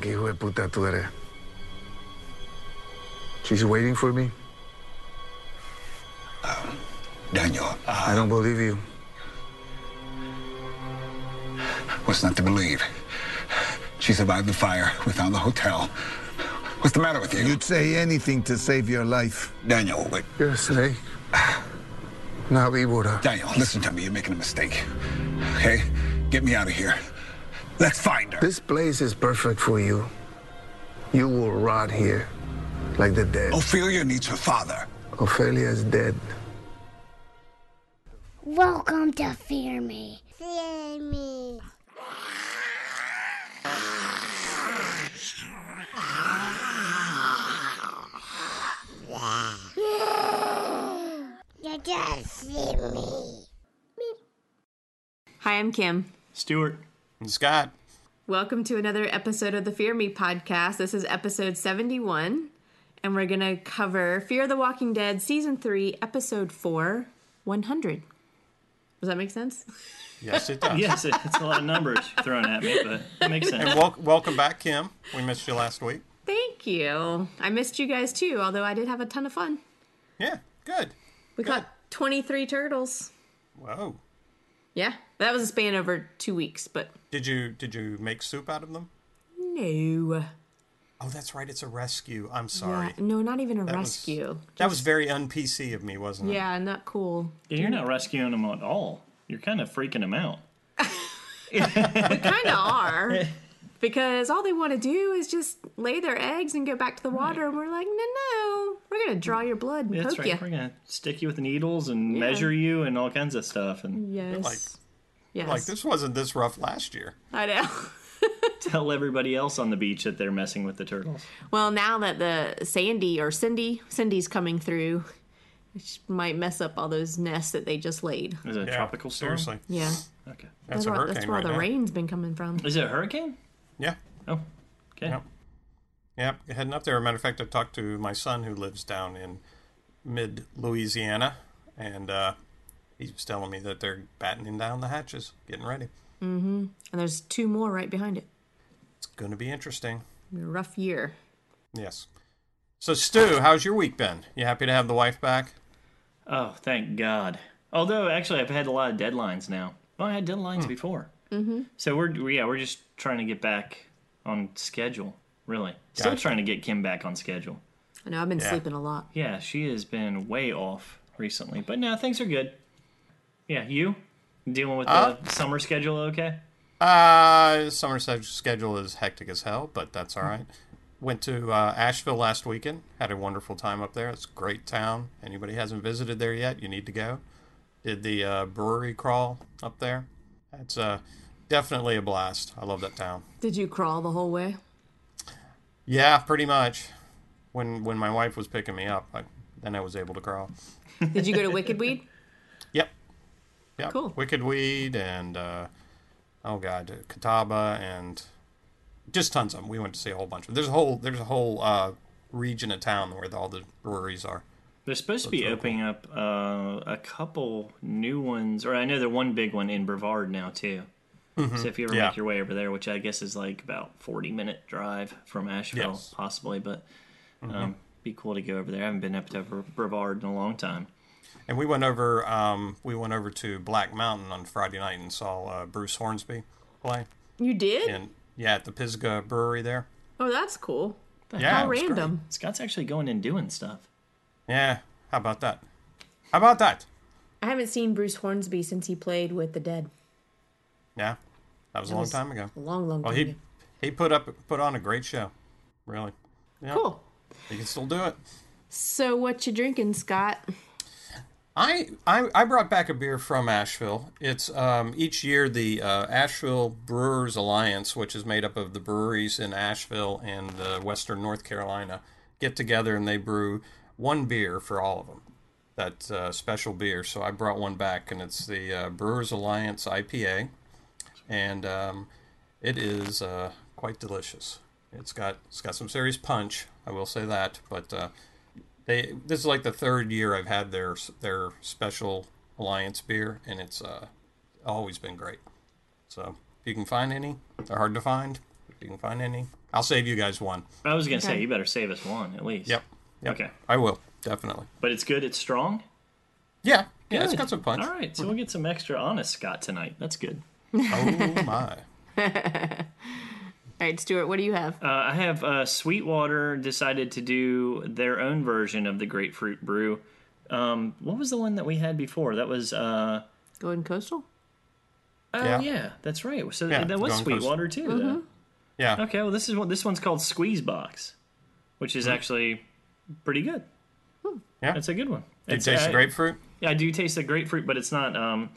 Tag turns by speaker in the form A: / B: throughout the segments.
A: ¿Qué hijo de puta tú eres? She's waiting for me?
B: Daniel, uh,
A: I don't believe you.
B: what's not to believe? She survived the fire. We found the hotel. What's the matter with you?
C: You'd say anything to save your life.
B: Daniel, wait.
A: You're a snake. Not víbora.
B: Daniel, listen to me. You're making a mistake. Okay? Get me out of here. Let's find her.
A: This place is perfect for you. You will rot here, like the dead.
B: Ophelia needs her father.
A: Ophelia is dead.
D: Welcome to Fear Me. Fear Me. You just see me.
E: Hi, I'm Kim.
F: Stuart.
G: And Scott.
E: Welcome to another episode of the Fear Me podcast. This is episode 71, and we're going to cover Fear the Walking Dead season 3, episode 4, 100. Does that make sense?
G: Yes, it does.
F: Yes, it, it's a lot of numbers thrown at me, but it makes sense.
G: And wel- welcome back, Kim. We missed you last week.
E: Thank you. I missed you guys too, although I did have a ton of fun.
G: Yeah, good.
E: We caught 23 turtles.
G: Whoa.
E: Yeah, that was a span over two weeks, but
G: Did you did you make soup out of them?
E: no.
G: Oh, that's right. It's a rescue. I'm sorry.
E: Yeah, no, not even a
G: That was-
E: rescue.
G: That was very un PC of me, wasn't it?
E: Yeah, not cool.
F: Yeah, You're not rescuing them at all. You're kind of freaking them out.
E: We kind of are. Because all they want to do is just lay their eggs and go back to the water, and we're like, no, no, we're gonna draw your blood and
F: That's
E: poke
F: right.
E: you.
F: We're gonna stick you with needles and measure you and all kinds of stuff, and
E: Yes.
G: Like-
E: yes.
G: Like this wasn't this rough last year.
E: I know.
F: tell everybody else on the beach that they're messing with the turtles.
E: Well, now that the Sandy or Cindy, Cindy's coming through, which might mess up all those nests that they just laid.
F: Is it a
G: Yeah,
F: tropical storm?
G: Seriously.
E: Yeah.
F: Okay.
G: That's, a
E: where, that's where all
G: right
E: the
G: now.
E: rain's been coming from.
F: Is it a hurricane?
G: Yeah.
F: Oh, okay.
G: Yep. Yep. Heading up there. Matter of fact, I talked to my son who lives down in mid Louisiana, and uh, he was telling me that they're battening down the hatches, getting ready. Mm-hmm.
E: And there's two more right behind it.
G: It's going to be interesting.
E: A rough year.
G: Yes. So, Stu, how's your week been? You happy to have the wife back?
F: Oh, thank God. Although, actually, I've had a lot of deadlines now. Well, I had deadlines before. Mm-hmm. So we're yeah, we're just trying to get back on schedule. Really, still trying to get Kim back on schedule.
E: I know I've been
G: Yeah.
E: sleeping a lot.
F: Yeah, she has been way off recently, but now things are good. Yeah, you dealing with
G: Uh,
F: the summer schedule? Okay.
G: Uh, summer schedule is hectic as hell, but that's all right. Went to uh, Asheville last weekend. Had a wonderful time up there. It's a great town. Anybody hasn't visited there yet, you need to go. Did the uh, brewery crawl up there. That's uh, definitely a blast. I love that town.
E: Did you crawl the whole way?
G: Yeah, pretty much. When when my wife was picking me up, I, then I was able to crawl.
E: Did you go to Wicked Weed?
G: Yep. Yep.
E: Cool.
G: Wicked Weed and uh, oh god, Catawba and just tons of them. We went to see a whole bunch of. Them. There's a whole there's a whole uh, region of town where all the breweries are.
F: They're supposed to be
G: really
F: opening up uh, a couple new ones, or I know they're one big one in Brevard now too. So if you ever
G: Mm-hmm. Yeah.
F: make your way over there, which I guess is like about forty minute drive from Asheville,
G: Yes. Mm-hmm.
F: possibly, but um, be cool to go over there. I haven't been up to Brevard in a long time.
G: And we went over um, we went over to Black Mountain on Friday night and saw uh, Bruce Hornsby play.
E: You did?
G: And yeah, at the Pisgah Brewery there.
E: Oh, that's cool.
G: Yeah,
E: How
G: it was great.
E: random.
F: Scott's actually going and doing stuff.
G: Yeah, how about that? How about that?
E: I haven't seen Bruce Hornsby since he played with the Dead.
G: Yeah, that was a long
E: was
G: time ago.
E: A long, long
G: Well,
E: time
G: he
E: ago.
G: he put up put on a great show, really. Yeah,
E: Cool.
G: He can still do it.
E: So, what you drinking, Scott?
G: I, I I brought back a beer from Asheville. It's um, each year the uh, Asheville Brewers Alliance, which is made up of the breweries in Asheville and uh, Western North Carolina, get together and they brew one beer for all of them. That uh, special beer. So I brought one back, and it's the uh, Brewers Alliance IPA, and um, it is uh, quite delicious. It's got it's got some serious punch. I will say that, but. They this is like the third year I've had their their special alliance beer, and it's uh, always been great. So if you can find any, they're hard to find. If you can find any, I'll save you guys one.
F: I was gonna say you better save us one at least.
G: Yep. yep.
F: Okay.
G: I will definitely.
F: But it's good. It's strong.
G: Yeah. Yeah. It's got some punch.
F: All right, so we'll get some extra honest Scott tonight. That's good.
G: Oh my.
E: All right, Stuart, what do you have?
F: Uh, I have uh, Sweetwater decided to do their own version of the grapefruit brew. Um, what was the one that we had before? That was uh,
E: Golden Coastal?
F: oh
G: Yeah.
F: yeah. that's right. So
G: Yeah,
F: that was
G: Golden Coast.
F: Sweetwater too.
E: Mm-hmm.
G: Yeah.
F: Okay, well this is what this one's called Squeeze Box, which is actually pretty good.
G: Yeah.
F: That's a good one.
G: You
F: It's-
G: taste the grapefruit?
F: Yeah, I do taste the grapefruit, but it's not um,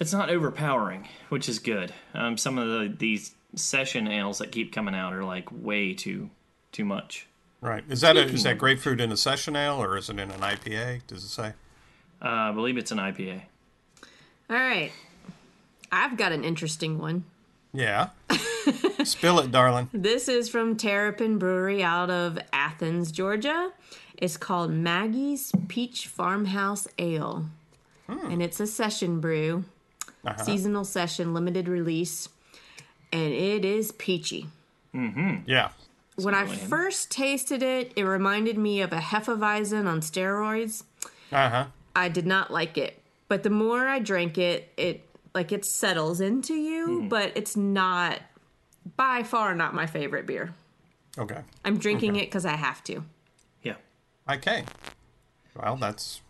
F: it's not overpowering, which is good. Um, some of the these session ales that keep coming out are like way too too much.
G: Right. Is that a, is that grapefruit in a session ale or is it in an IPA? Does it say?
F: Uh, I believe it's an IPA.
E: All right. I've got an interesting one.
G: Yeah. Spill it, darling.
E: This is from Terrapin Brewery out of Athens, Georgia. It's called Maggie's Peach Farmhouse Ale. And it's a session brew, seasonal session, limited release. And it is peachy. Mm-hmm.
G: Yeah.
E: When I first tasted it, it reminded me of a Hefeweizen on steroids.
G: Uh huh.
E: I did not like it. But the more I drank it, it like it settles into you, but it's not by far not my favorite beer.
G: Okay.
E: I'm drinking it because I have to.
F: Yeah.
G: Okay. Well, that's.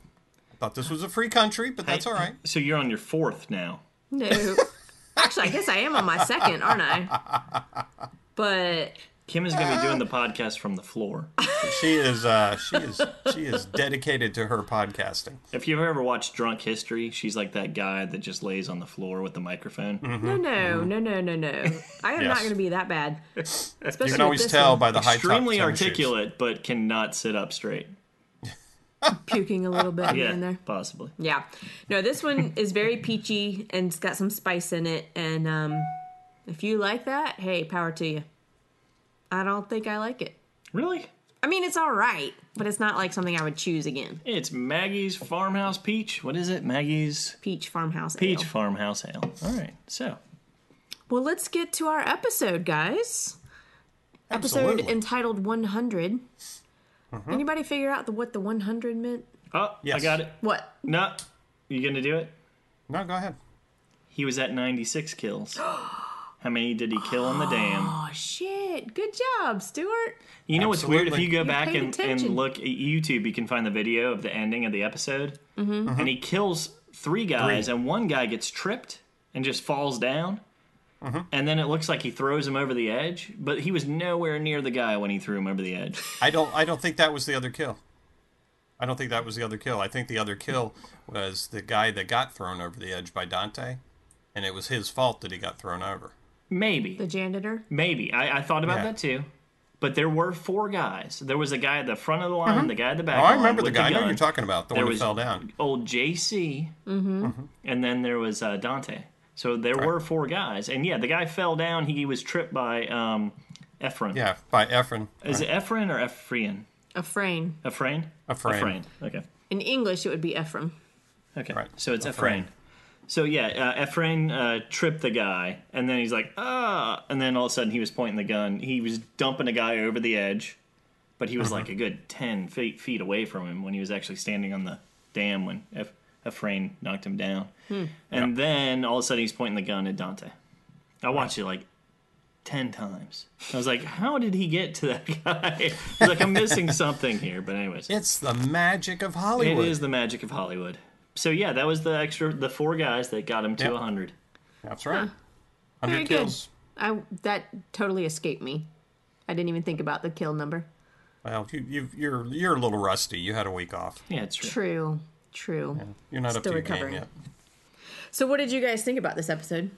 G: I thought this was a free country, but that's all right.
F: So you're on your fourth now.
E: No. Actually, I guess I am on my second, aren't I? But
F: Kim is going to be doing the podcast from the floor.
G: She is. Uh, she is. She is dedicated to her podcasting.
F: If you've ever watched Drunk History, she's like that guy that just lays on the floor with the microphone.
E: no, no, no, no, no, no. I am not going to be that bad. Especially
G: You can always tell
E: one.
G: by the high
F: Extremely
G: tennis shoes.
F: articulate, but cannot sit up straight.
E: Puking a little bit here
F: Yeah,
E: and there.
F: possibly.
E: Yeah. No, this one is very peachy and it's got some spice in it. And um, if you like that, hey, power to you. I don't think I like it.
F: Really?
E: I mean, it's all right, but it's not like something I would choose again.
F: It's Maggie's Farmhouse Peach. What is it? Maggie's
E: Peach farmhouse
F: Peach
E: ale.
F: Farmhouse Ale. All right. So,
E: Well, let's get to our episode, guys. Episode entitled 100. Anybody figure out the, what the 100 meant?
F: oh,
G: yes.
F: I got it.
E: What?
F: No, you gonna do it?
G: No, go ahead.
F: He was at 96 kills. How many did he kill in the dam?
E: Oh, shit. Good job, Stuart.
F: You know what's weird? If you go
E: You
F: back
E: paid
F: and, and look at YouTube, you can find the video of the ending of the episode.
E: Mm-hmm.
F: And he kills three guys,
G: Three.
F: and one guy gets tripped and just falls down.
G: Mm-hmm.
F: And then it looks like he throws him over the edge, but he was nowhere near the guy when he threw him over the edge.
G: I don't. I don't think that was the other kill. I don't think that was the other kill. I think the other kill was the guy that got thrown over the edge by Dante, and it was his fault that he got thrown over.
F: Maybe.
E: The janitor.
F: Maybe. I, I thought about
G: Yeah.
F: that too. But there were four guys. There was a guy at the front of the line, the guy at the back.
G: Oh, I remember the
F: with
G: guy. I know you're talking about the
F: There
G: one
F: was
G: that fell down.
F: old JC, and then there was uh, Dante. So there were four guys, and yeah, the guy fell down. He was tripped by um, Ephraim.
G: Yeah, by Ephraim.
F: Is it Ephraim or Ephraim?
E: Ephraim.
F: Ephraim.
G: Ephraim.
F: Ephraim. Okay.
E: In English, it would be Ephraim.
F: Okay.
G: Right.
F: So it's
G: Ephraim.
F: Ephraim. So yeah, uh, Ephraim uh, tripped the guy, and then he's like, ah, and then all of a sudden he was pointing the gun. He was dumping a guy over the edge, but he was
G: Uh-huh.
F: like a good ten feet feet away from him when he was actually standing on the dam when Eph- Ephraim knocked him down. Hmm. And then all of a sudden he's pointing the gun at Dante. I watched it like ten times. I was like, how did he get to that guy? He's like, I'm missing something here. But anyways,
G: It's the magic of
F: it
G: Hollywood.
F: is the magic of Hollywood. So yeah, that was the extra, the four guys that got him to
G: Yep.
F: a hundred.
G: That's right.
E: Very
G: Hundred
E: good.
G: kills.
E: I that totally escaped me. I didn't even think about the kill number.
G: Well, you, you, you're you're a little rusty. You had a week off.
F: Yeah, it's true.
E: True. True.
G: You're not up to
E: Still
G: your game
E: recovering.
G: yet.
E: So, what did you guys think about this episode?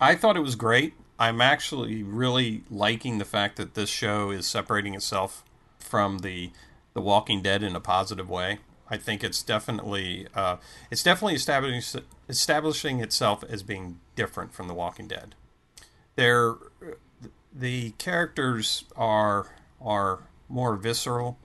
G: I thought it was great. I'm actually really liking the fact that this show is separating itself from the the Walking Dead in a positive way. I think it's definitely uh, it's definitely establishing establishing itself as being different from the Walking Dead. They're the characters are are more visceral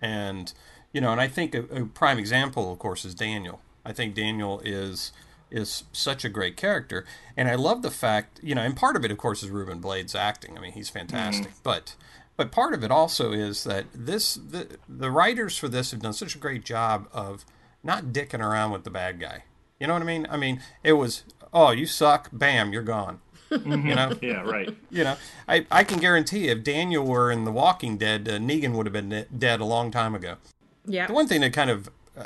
G: and you know and i think a, a prime example of course is daniel i think daniel is is such a great character, and I love the fact you know, and part of it, of course, is Ruben Blades acting. I mean, he's fantastic, but but part of it also is that this the the writers for this have done such a great job of not dicking around with the bad guy. You know what I mean? I mean, it was oh you suck, bam, you're gone. you know,
F: Yeah, right.
G: you know, I, I can guarantee if Daniel were in The Walking Dead, uh, Negan would have been dead a long time ago.
E: Yeah.
G: The one thing that kind of, uh,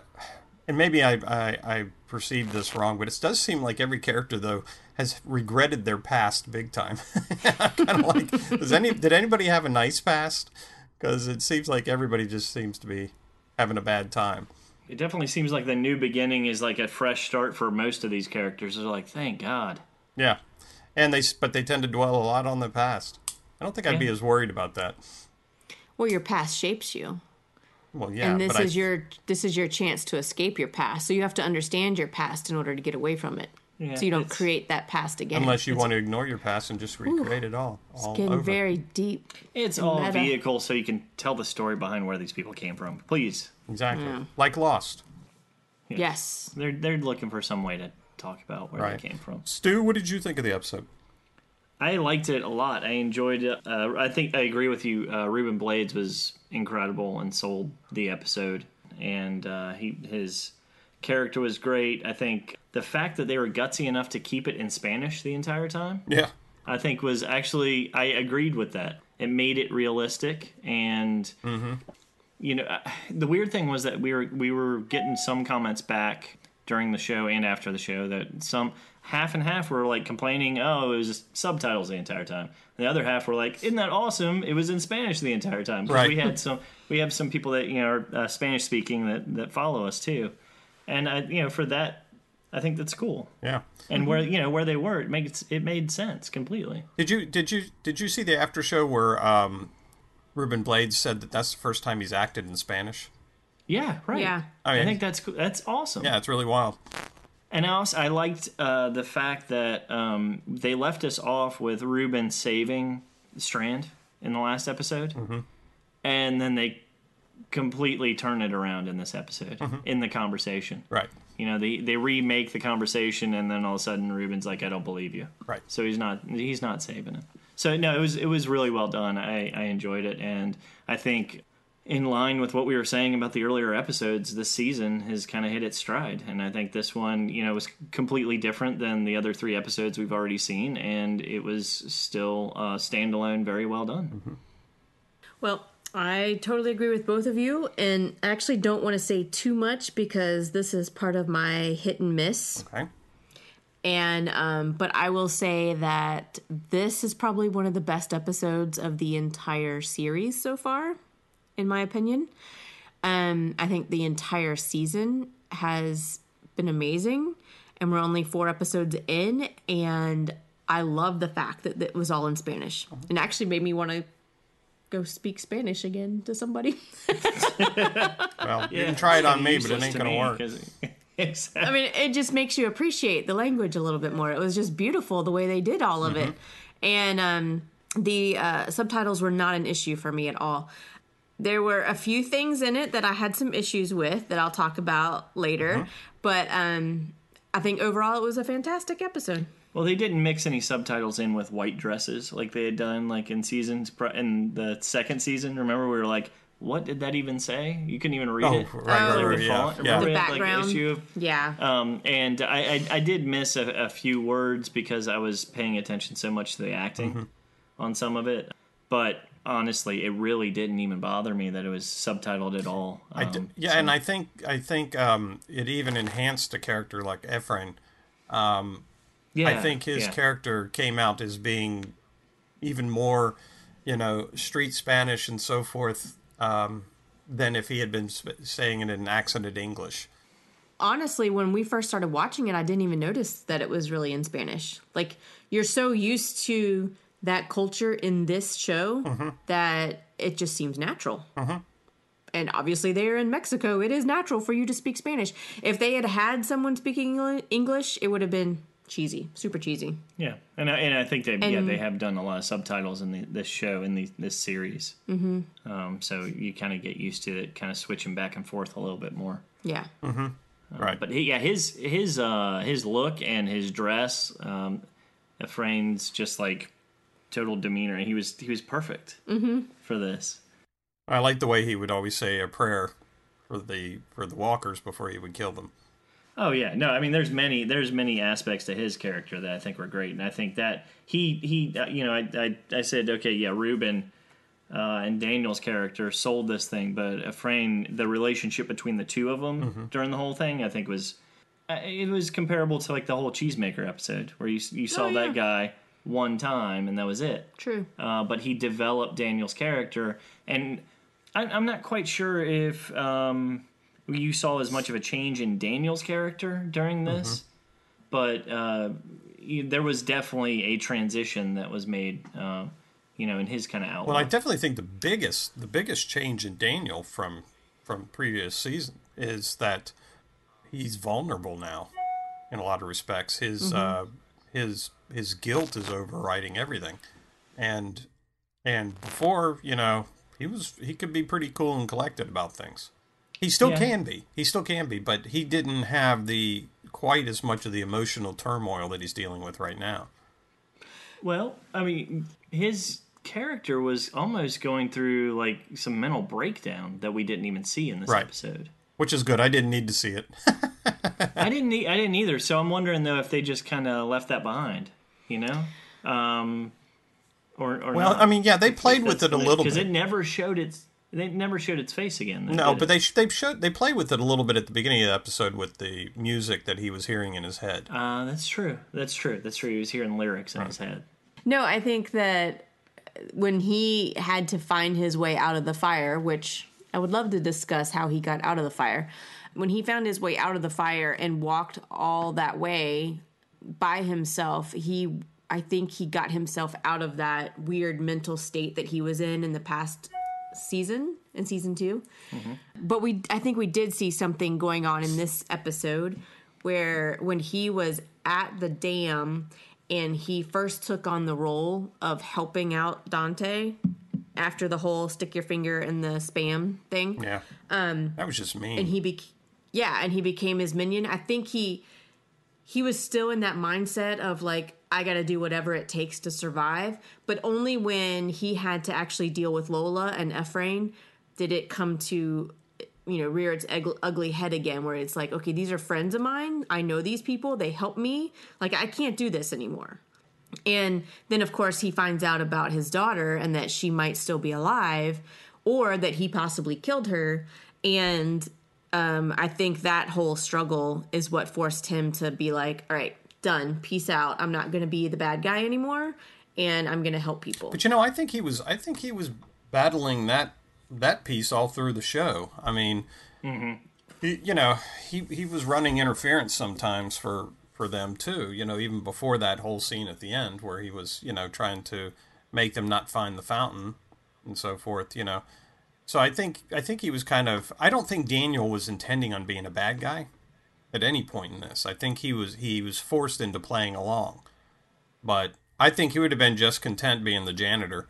G: and maybe I, I, I perceived this wrong, but it does seem like every character though has regretted their past big time. kind of like, does any did anybody have a nice past? Because it seems like everybody just seems to be having a bad time.
F: It definitely seems like the new beginning is like a fresh start for most of these characters. They're like, thank God.
G: Yeah, and they but they tend to dwell a lot on the past. I don't think I'd be as worried about that.
E: Well, your past shapes you.
G: Well, yeah,
E: and this
G: but I,
E: is your this is your chance to escape your past. So you have to understand your past in order to get away from it.
F: Yeah,
E: so you don't
F: it's-
E: create that past again.
G: unless you
E: It's
G: want to ignore your past and just recreate it all, all
E: getting
G: over.
E: very deep.
F: It's all
E: meta.
F: vehicle so you can tell the story behind where these people came from. Please.
G: exactly like Lost.
E: Yes.
F: They're they're looking for some way to talk about where
G: Right.
F: they came from.
G: Stu, what did you think of the episode?
F: I liked it a lot. I enjoyed it. Uh, I think I agree with you. Uh, Ruben Blades was incredible and sold the episode, and uh, he his character was great. I think the fact that they were gutsy enough to keep it in Spanish the entire time,
G: Yeah,
F: I think was actually I agreed with that. It made it realistic, and you know, the weird thing was that we were we were getting some comments back during the show and after the show that some half and half were like complaining, oh, it was just subtitles the entire time. And the other half were like, isn't that awesome? It was in Spanish the entire time.
G: Right.
F: We had some we have some people that you know are uh, Spanish speaking that that follow us too, and I you know for that. I think that's cool,
G: yeah.
F: and where you know where they were, it makes it made sense completely.
G: Did you did you did you see the after show where um, Ruben Blades said that that's the first time he's acted in Spanish?
F: Yeah, right.
E: Yeah.
G: I
F: I, think that's. That's awesome.
G: Yeah, it's really wild.
F: And I also I liked uh, the fact that um, they left us off with Ruben saving Strand in the last episode,
G: Mm-hmm.
F: and then they completely turn it around in this episode
G: Mm-hmm.
F: in the conversation.
G: Right,
F: You know, they they remake the conversation, and then all of a sudden Ruben's like, "I don't believe you."
G: right.
F: So he's not he's not saving it. So no, it was it was really well done. I I enjoyed it, and I think in line with what we were saying about the earlier episodes, this season has kind of hit its stride, and I think this one, you know, was completely different than the other three episodes we've already seen, and it was still uh, standalone, very well done.
E: Well, I totally agree with both of you, and I actually don't want to say too much because this is part of my hit and miss.
G: Okay.
E: And um, but I will say that this is probably one of the best episodes of the entire series so far, in my opinion. Um, I think the entire season has been amazing, and we're only four episodes in, and I love the fact that it was all in Spanish. It actually made me want to go speak Spanish again to somebody.
G: Well, you can try it on me, but it ain't gonna work.
F: exactly.
E: I mean, it just makes you appreciate the language a little bit more. It was just beautiful the way they did all of it, and um, the uh, subtitles were not an issue for me at all. There were a few things in it that I had some issues with that I'll talk about later, but um, I think overall it was a fantastic episode.
F: Well, they didn't mix any subtitles in with white dresses like they had done like in seasons pr- in the second season. Remember, we were like, "What did that even say?" You couldn't even read
G: Oh,
F: it.
G: right,
F: Like
G: right,
F: the
G: right, yeah,
F: font.
G: yeah.
F: Remember
E: The
F: we had, like,
E: background.
F: issue
E: Yeah,
F: Um, and I, I, I did miss a, a few words because I was paying attention so much to the acting
G: Mm-hmm.
F: on some of it. But honestly, it really didn't even bother me that it was subtitled at all.
G: I d-
F: Um,
G: yeah, and I think I think um, it even enhanced a character like Ephraim.
F: yeah,
G: I think his
F: yeah.
G: character came out as being even more, you know, street Spanish and so forth um, than if he had been sp- saying it in accented English.
E: honestly, when we first started watching it, I didn't even notice that it was really in Spanish. Like you're so used to that culture in this show that it just seems natural. And obviously, they're in Mexico. It is natural for you to speak Spanish. If they had had someone speaking English, it would have been cheesy, super cheesy.
F: Yeah, and I, and I think they yeah they have done a lot of subtitles in the, this show in the, this series. Mm-hmm. Um, so you kind of get used to it, kind of switching back and forth a little bit more.
E: Yeah.
G: Right.
F: But he, yeah, his his uh, his look and his dress, um, Ephraim's just like total demeanor. He was he was perfect for this.
G: I like the way he would always say a prayer for the for the walkers before he would kill them.
F: Oh yeah, no, I mean there's many there's many aspects to his character that I think were great, and I think that he he uh, you know I I, I said okay yeah Ruben uh, and Daniel's character sold this thing, but Ephraim the relationship between the two of them during the whole thing I think was uh, it was comparable to like the whole cheesemaker episode where you you saw
E: Oh, yeah.
F: that guy one time and that was it.
E: True.
F: uh, but he developed Daniel's character, and I, I'm not quite sure if um, you saw as much of a change in Daniel's character during this, but uh, there was definitely a transition that was made, uh, you know, in his kind of outlook.
G: Well, I definitely think the biggest the biggest change in Daniel from from previous season is that he's vulnerable now in a lot of respects. His uh, his his guilt is overriding everything, and and before you know he was he could be pretty cool and collected about things. He still
F: Yeah.
G: can be. He still can be, but he didn't have the quite as much of the emotional turmoil that he's dealing with right now.
F: Well, I mean, his character was almost going through like some mental breakdown that we didn't even see in this
G: Right.
F: episode.
G: Which is good. I didn't need to see it.
F: I didn't. e- I didn't either. So I'm wondering though if they just kind of left that behind, you know, um, or or
G: well, I mean, yeah, they played with it a little bit.
F: because it never showed its. They never showed its face again. though,
G: No, but
F: it?
G: they sh- they showed they played with it a little bit at the beginning of the episode with the music that he was hearing in his head.
F: Uh, that's true. That's true. That's true. He was hearing lyrics in his head.
E: No, I think that when he had to find his way out of the fire, which I would love to discuss how he got out of the fire. When he found his way out of the fire and walked all that way by himself, he I think he got himself out of that weird mental state that he was in in the past season in season 2. Mm-hmm. But we I think we did see something going on in this episode where when he was at the dam and he first took on the role of helping out Dante after the whole stick your finger in the spam thing.
G: Yeah, um, that was just mean.
E: And he be yeah, and he became his minion. I think he he was still in that mindset of like I got to do whatever it takes to survive, but only when he had to actually deal with Lola and Ephraim did it come to you know rear its ug- ugly head again where it's like okay these are friends of mine i know these people they help me like i can't do this anymore and then of course he finds out about his daughter and that she might still be alive or that he possibly killed her. And um, i think that whole struggle is what forced him to be like all right done. Peace out. I'm not going to be the bad guy anymore and i'm going to help people.
G: But you know, I think he was I think he was battling that that piece all through the show. I mean, he, you know, he he was running interference sometimes for for them too. You know, even before that whole scene at the end where he was you know trying to make them not find the fountain and so forth. You know. So I think I think he was kind of I don't think Daniel was intending on being a bad guy at any point in this. I think he was he was forced into playing along. But I think he would have been just content being the janitor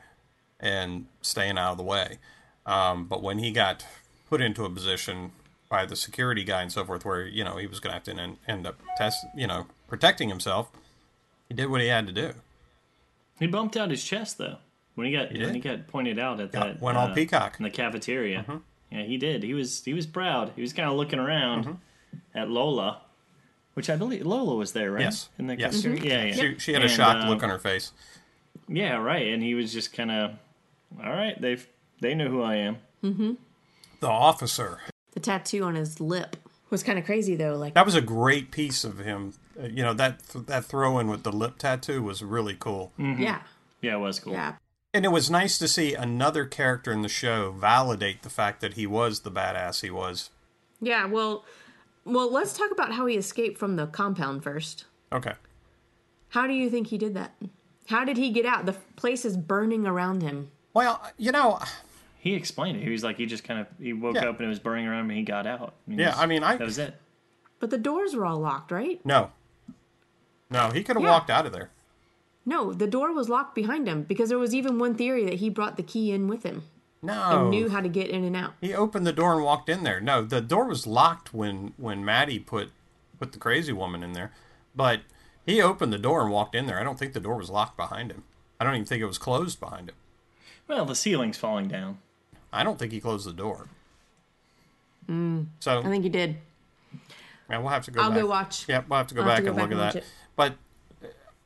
G: and staying out of the way. Um, but when he got put into a position by the security guy and so forth, where you know he was going to have to en- end up test, you know, protecting himself, he did what he had to do.
F: He bumped out his chest though when he got
G: He
F: when he got pointed out at
G: Yeah,
F: that
G: went all
F: uh,
G: peacock.
F: in the cafeteria.
G: Mm-hmm.
F: Yeah, he did. He was he was proud. He was kind of looking around
G: Mm-hmm.
F: at Lola, which I believe Lola was there, right?
G: Yes.
F: In the
G: Yes.
F: cafeteria. Yeah, yeah.
G: She, she had a shocked
F: uh,
G: look on her face.
F: Yeah, right. And he was just kind of, all right. They have they know who I am.
G: The officer.
E: The tattoo on his lip was kind of crazy though like
G: That was a great piece of him. Uh, you know that that throw in with the lip tattoo was really cool.
E: yeah
F: Yeah, it was cool.
E: yeah
G: And it was nice to see another character in the show validate the fact that he was the badass he was.
E: yeah well well let's talk about how he escaped from the compound first
G: Okay.
E: How do you think he did that? How did he get out? The place is burning around him.
G: Well, you know,
F: He explained it. He was like, he just kind of he woke
G: Yeah.
F: up and it was burning around him. and He got out. And he
G: Yeah,
F: was-
G: I mean, I-
F: that was it.
E: But the doors were all locked, right?
G: no. No, he could have
E: Yeah.
G: walked out of there.
E: No, the door was locked behind him because there was even one theory that he brought the key in with him.
G: No.
E: and knew how to get in and out.
G: He opened the door and walked in there. No, the door was locked when when Maddie put put the crazy woman in there, but he opened the door and walked in there. I don't think the door was locked behind him. I don't even think it was closed behind him.
F: Well, the ceiling's falling down.
G: I don't think he closed the door. So
E: Mm. I think he did.
G: yeah, we'll have to go.
E: I'll
G: back.
E: go watch.
G: Yep, we'll have to go
E: I'll
G: back
E: to
G: and
E: go
G: look
E: back
G: at that.
E: it.
G: But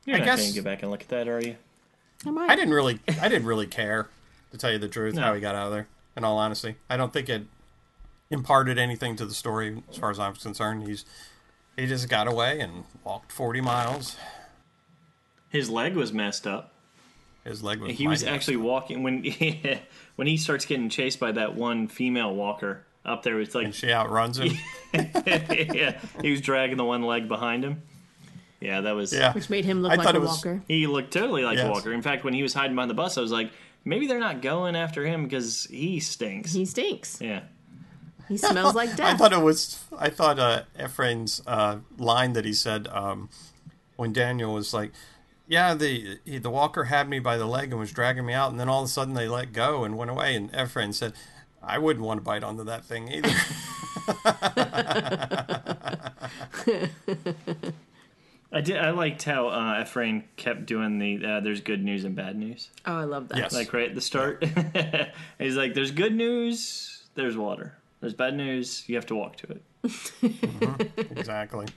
F: You're
G: I
F: not
G: guess-
F: going to get back and look at that, are you?
E: I might.
G: I didn't really, I didn't really care to tell you the truth
F: No.
G: how he got out of there. In all honesty, I don't think it imparted anything to the story as far as I'm concerned. He's he just got away and walked 40 miles.
F: His leg was messed up.
G: His leg was.
F: He was
G: mighty
F: actually walking when when he starts getting chased by that one female walker up there. It's like
G: and she outruns him.
F: yeah, he was dragging the one leg behind him. Yeah, that was
G: yeah,
E: Which made him look
G: I
E: like a
G: was-
E: walker.
F: He looked totally like
G: Yes.
F: Walker. In fact, when he was hiding behind the bus, I was like, maybe they're not going after him because he stinks.
E: He stinks.
F: yeah.
E: He smells like death.
G: I thought it was. I thought uh, Ephraim's uh, line that he said um, when Daniel was like, "Yeah, the he, the walker had me by the leg and was dragging me out, and then all of a sudden they let go and went away." And Ephraim said, "I wouldn't want to bite onto that thing either."
F: I did. I liked how uh, Ephraim kept doing the uh, "there's good news and bad news."
E: oh, I love that.
G: Yes.
F: Like right at the start, he's like, "There's good news. There's water. There's bad news. You have to walk to it."
G: exactly.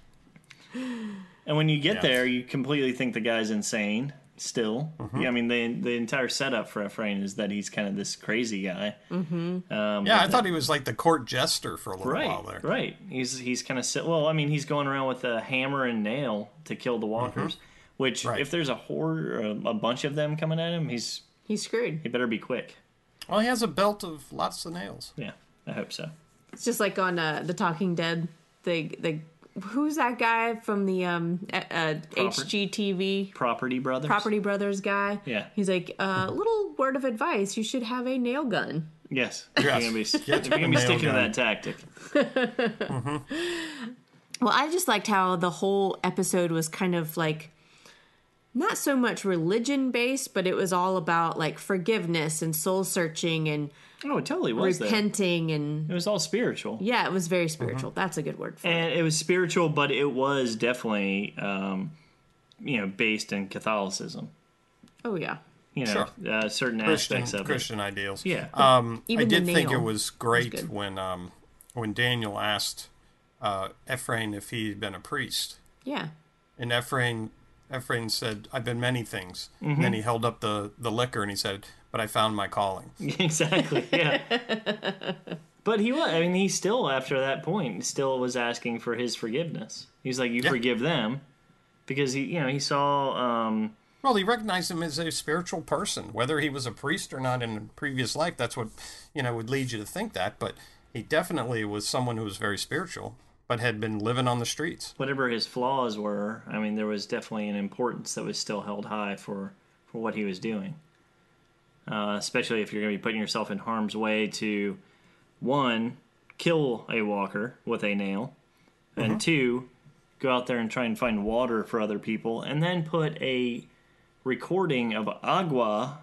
F: And when you get
G: Yeah.
F: there, you completely think the guy's insane. Still,
G: Mm-hmm.
F: yeah. I mean, the the entire setup for Ephraim is that he's kind of this crazy guy. Mm-hmm. Um,
G: Yeah, I thought he was like the court jester for a little
F: right,
G: while there.
F: right. He's he's kind of sit. Well, I mean, he's going around with a hammer and nail to kill the walkers. Which,
G: Mm-hmm. Right.
F: if there's a horde, or a, a bunch of them coming at him, he's
E: He's screwed.
F: he better be quick.
G: Well, he has a belt of lots of nails.
F: Yeah, I hope so.
E: It's just like on uh, the Talking Dead. They the who's that guy from the um uh, uh, HGTV
F: Property brothers.
E: Property Brothers guy?
F: Yeah.
E: He's like, uh, little word of advice: you should have a nail gun.
F: Yes. If you're gonna be,
G: Get
F: you're gonna be
G: the
F: sticking to that tactic.
E: Well, I just liked how the whole episode was kind of like not so much religion based, but it was all about like forgiveness and soul searching and
F: Oh, it totally was. There.
E: repenting and
F: It was all spiritual.
E: yeah, it was very spiritual. That's a good word for it.
F: and it was spiritual, but it was definitely, um, you know, based in Catholicism.
E: Oh yeah.
F: You know,
G: Sure.
F: uh, certain
G: Christian
F: aspects of
G: Christian ideals.
F: Yeah.
G: Um, I
E: Even the
G: did think it
E: nail
G: was great
E: good.
G: when um, when Daniel asked uh, Ephraim if he'd been a priest,
E: Yeah.
G: and Ephraim Ephraim said, "I've been many things."
F: Mm-hmm.
G: And then he held up the the liquor and he said, "But I found my calling."
F: exactly. Yeah. but he was. I mean, he still after that point still was asking for his forgiveness. He's like, "You
G: Yeah.
F: forgive them," because he, you know, he saw. Um,
G: Well, he recognized him as a spiritual person, whether he was a priest or not in a previous life. That's what you know would lead you to think that. But he definitely was someone who was very spiritual, but had been living on the streets.
F: whatever his flaws were, I mean, there was definitely an importance that was still held high for for what he was doing. Uh, especially if you're going to be putting yourself in harm's way to one kill a walker with a nail, and two go out there and try and find water for other people, and then put a recording of agua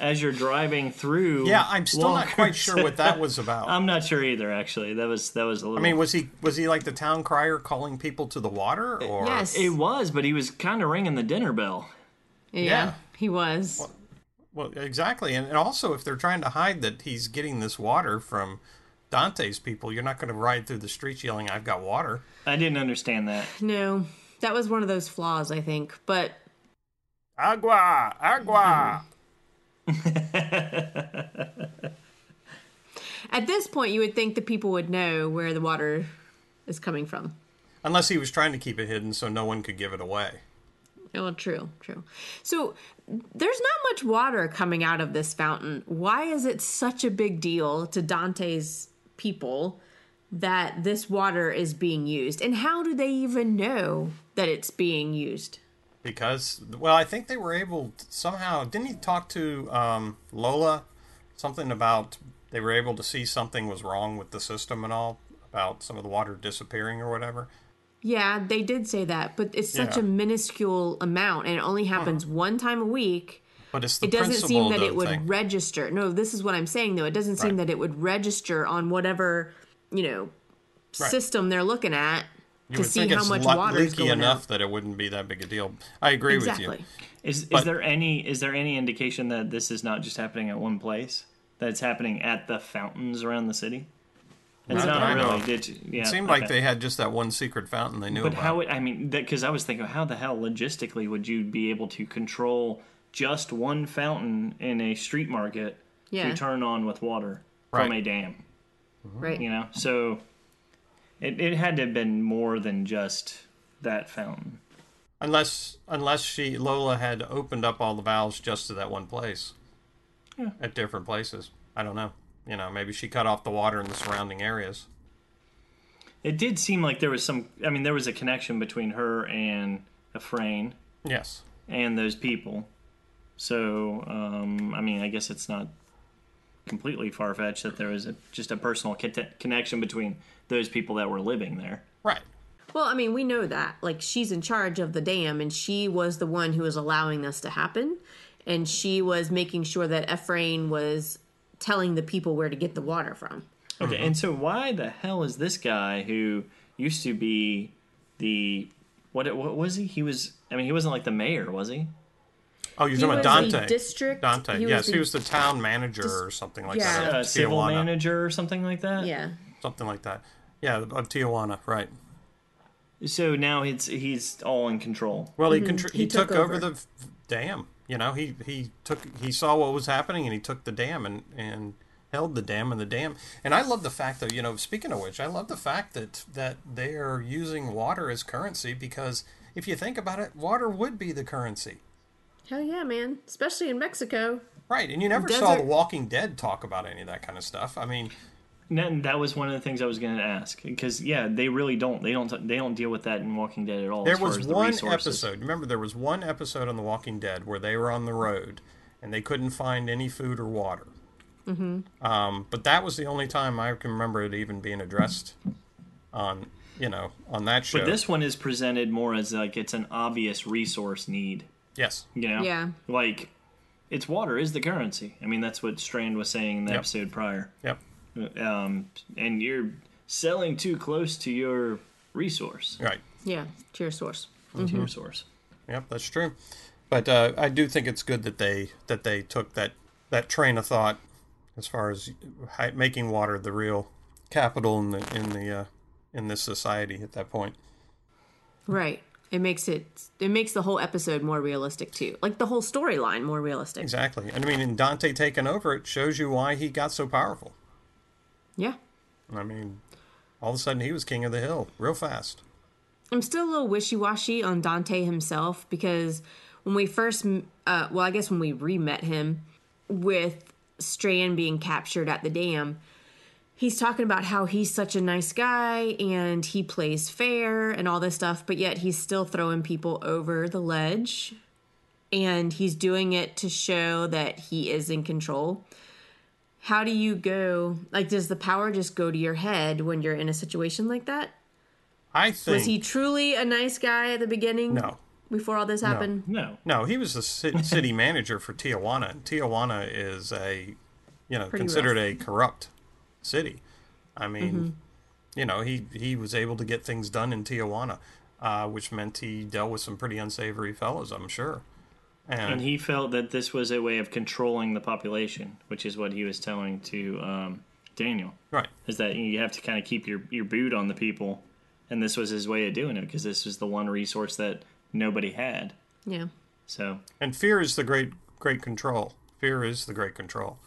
F: as you're driving through.
G: Yeah, I'm still not quite sure what that was about.
F: I'm not sure either. Actually, that was that was a little.
G: I mean, was he was he like the town crier calling people to the water, or
E: Yes.
F: it was, but he was kind of ringing the dinner bell.
E: yeah.
G: Yeah.
E: He was.
G: Well, exactly, and, and also if they're trying to hide that he's getting this water from Dante's people, you're not going to ride through the streets yelling, "I've got water."
F: I didn't understand that.
E: No. That was one of those flaws, I think. But
G: Agua, agua.
E: at this point, you would think the people would know where the water is coming from.
G: Unless he was trying to keep it hidden so no one could give it away.
E: Oh, true, true. So there's not much water coming out of this fountain. Why is it such a big deal to Dante's people that this water is being used? And how do they even know that it's being used?
G: Because, well, I think they were able somehow. Didn't he talk to um, Lola? Something about they were able to see something was wrong with the system and all about some of the water disappearing or whatever.
E: Yeah, they did say that, but it's such
G: Yeah.
E: a minuscule amount and it only happens uh-huh. one time a week.
G: But it's the
E: it doesn't seem that it would
G: thing.
E: register. No, this is what I'm saying though. It doesn't seem
G: Right.
E: that it would register. No, this is what register on whatever you know
G: Right.
E: system they're looking at
G: You
E: to see how much water is
G: leaky
E: going
G: enough
E: out.
G: that it wouldn't be that big a deal. I agree
E: Exactly.
G: with you.
F: Is
G: But-
F: is there any is there any indication that this is not just happening at one place? That it's happening at the fountains around the city? It's
G: Not that I
F: not
G: know
F: really.
G: of.
F: Did you, yeah,
G: It seemed like they had just that one secret fountain they knew
F: But
G: about.
F: how? Would, I mean, because I was thinking, how the hell logistically would you be able to control just one fountain in a street market
E: Yeah.
F: to turn on with water from a dam? Mm-hmm.
E: right?
F: You know, so it it had to have been more than just that fountain.
G: Unless unless she Lola had opened up all the valves just to that one place. Yeah. At different places. I don't know. You know, maybe she cut off the water in the surrounding areas.
F: It did seem like there was some. I mean, there was a connection between her and Ephraim
G: Yes.
F: and those people. So, um, I mean, I guess it's not completely far fetched that there was a, just a personal connect- connection between those people that were living there.
G: Right.
E: Well, I mean, we know that. Like, she's in charge of the dam, and she was the one who was allowing this to happen. And she was making sure that Ephraim was telling the people where to get the water from.
F: Okay, and so why the hell is this guy who used to be the what? What was he? He was. I mean, he wasn't like the mayor, was he?
G: Oh, you're
E: He
G: talking about Dante.
E: district-
G: Dante.
E: he was
G: yes,
E: the
G: he was the town manager or something like
E: Yeah.
G: that. of
F: Uh, civil
G: Tijuana.
F: manager or something like that.
E: Yeah.
G: Something like that. Yeah, of Tijuana, right.
F: So now it's he's all in control.
G: Well, he contr-
E: He
G: he,
E: took
G: took, over
E: over.
G: the f- dam. You know, he he took he saw what was happening and he took the dam and and held the dam and the dam. And I love the fact that you know, speaking of which, I love the fact that that they are using water as currency because if you think about it, water would be the currency.
E: Hell yeah, man. Especially in Mexico.
G: Right, and you never saw The Walking Dead talk about any of that kind of stuff. I mean,
F: And that was one of the things I was going to ask because yeah, they really don't. They don't. They don't deal with that in Walking Dead at all.
G: There
F: as far
G: was
F: as the
G: one
F: resources.
G: episode. Remember, there was one episode on The Walking Dead where they were on the road and they couldn't find any food or water. Mm-hmm. Um, but that was the only time I can remember it even being addressed on, you know, on that show.
F: But this one is presented more as like it's an obvious resource need.
G: yes,
F: You know?
E: Yeah.
F: Like, it's water is the currency. I mean, that's what Strand was saying in the
G: Yep.
F: episode prior.
G: yep,
F: Um, and you're selling too close to your resource,
G: right,
E: Yeah. To your source.
F: to your source.
G: yep, that's true. But uh, I do think it's good that they that they took that that train of thought as far as making water the real capital in the in the uh, in this society at that point.
E: Right. It makes it it makes the whole episode more realistic too. Like the whole storyline more realistic.
G: Exactly. And I mean, in Dante taking over, it shows you why he got so powerful.
E: Yeah.
G: I mean, all of a sudden he was king of the hill real fast.
E: I'm still a little wishy washy on Dante himself because when we first, uh, well, I guess when we re met him with Strand being captured at the dam, he's talking about how he's such a nice guy and he plays fair and all this stuff, but yet he's still throwing people over the ledge and he's doing it to show that he is in control. How do you go? Like, does the power just go to your head when you're in a situation like that?
G: I think
E: Was he truly a nice guy at the beginning?
G: no,
E: Before all this happened?
F: No.
G: no, he was the city manager for Tijuana. And Tijuana is a, you know,
E: Pretty
G: considered
E: rough.
G: a corrupt city. I mean,
E: Mm-hmm.
G: you know, he he was able to get things done in Tijuana, uh, which meant he dealt with some pretty unsavory fellows, I'm sure. And,
F: And he felt that this was a way of controlling the population, which is what he was telling to um, Daniel.
G: right,
F: Is that you have to kind of keep your, your boot on the people. And this was his way of doing it because this was the one resource that nobody had.
E: Yeah.
F: So,
G: and fear is the great great control. Fear is the great control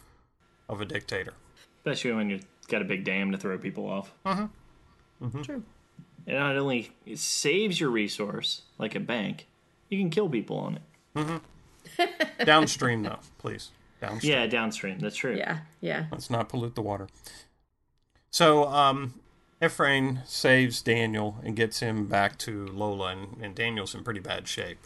G: of a dictator.
F: especially when you've got a big dam to throw people off. Uh huh.
E: True.
F: It not only it saves your resource, like a bank, you can kill people on it.
G: Downstream, though, please. Downstream.
F: Yeah, downstream. That's true.
E: Yeah. Yeah.
G: Let's not pollute the water. So, um, Ephraim saves Daniel and gets him back to Lola, and, and Daniel's in pretty bad shape.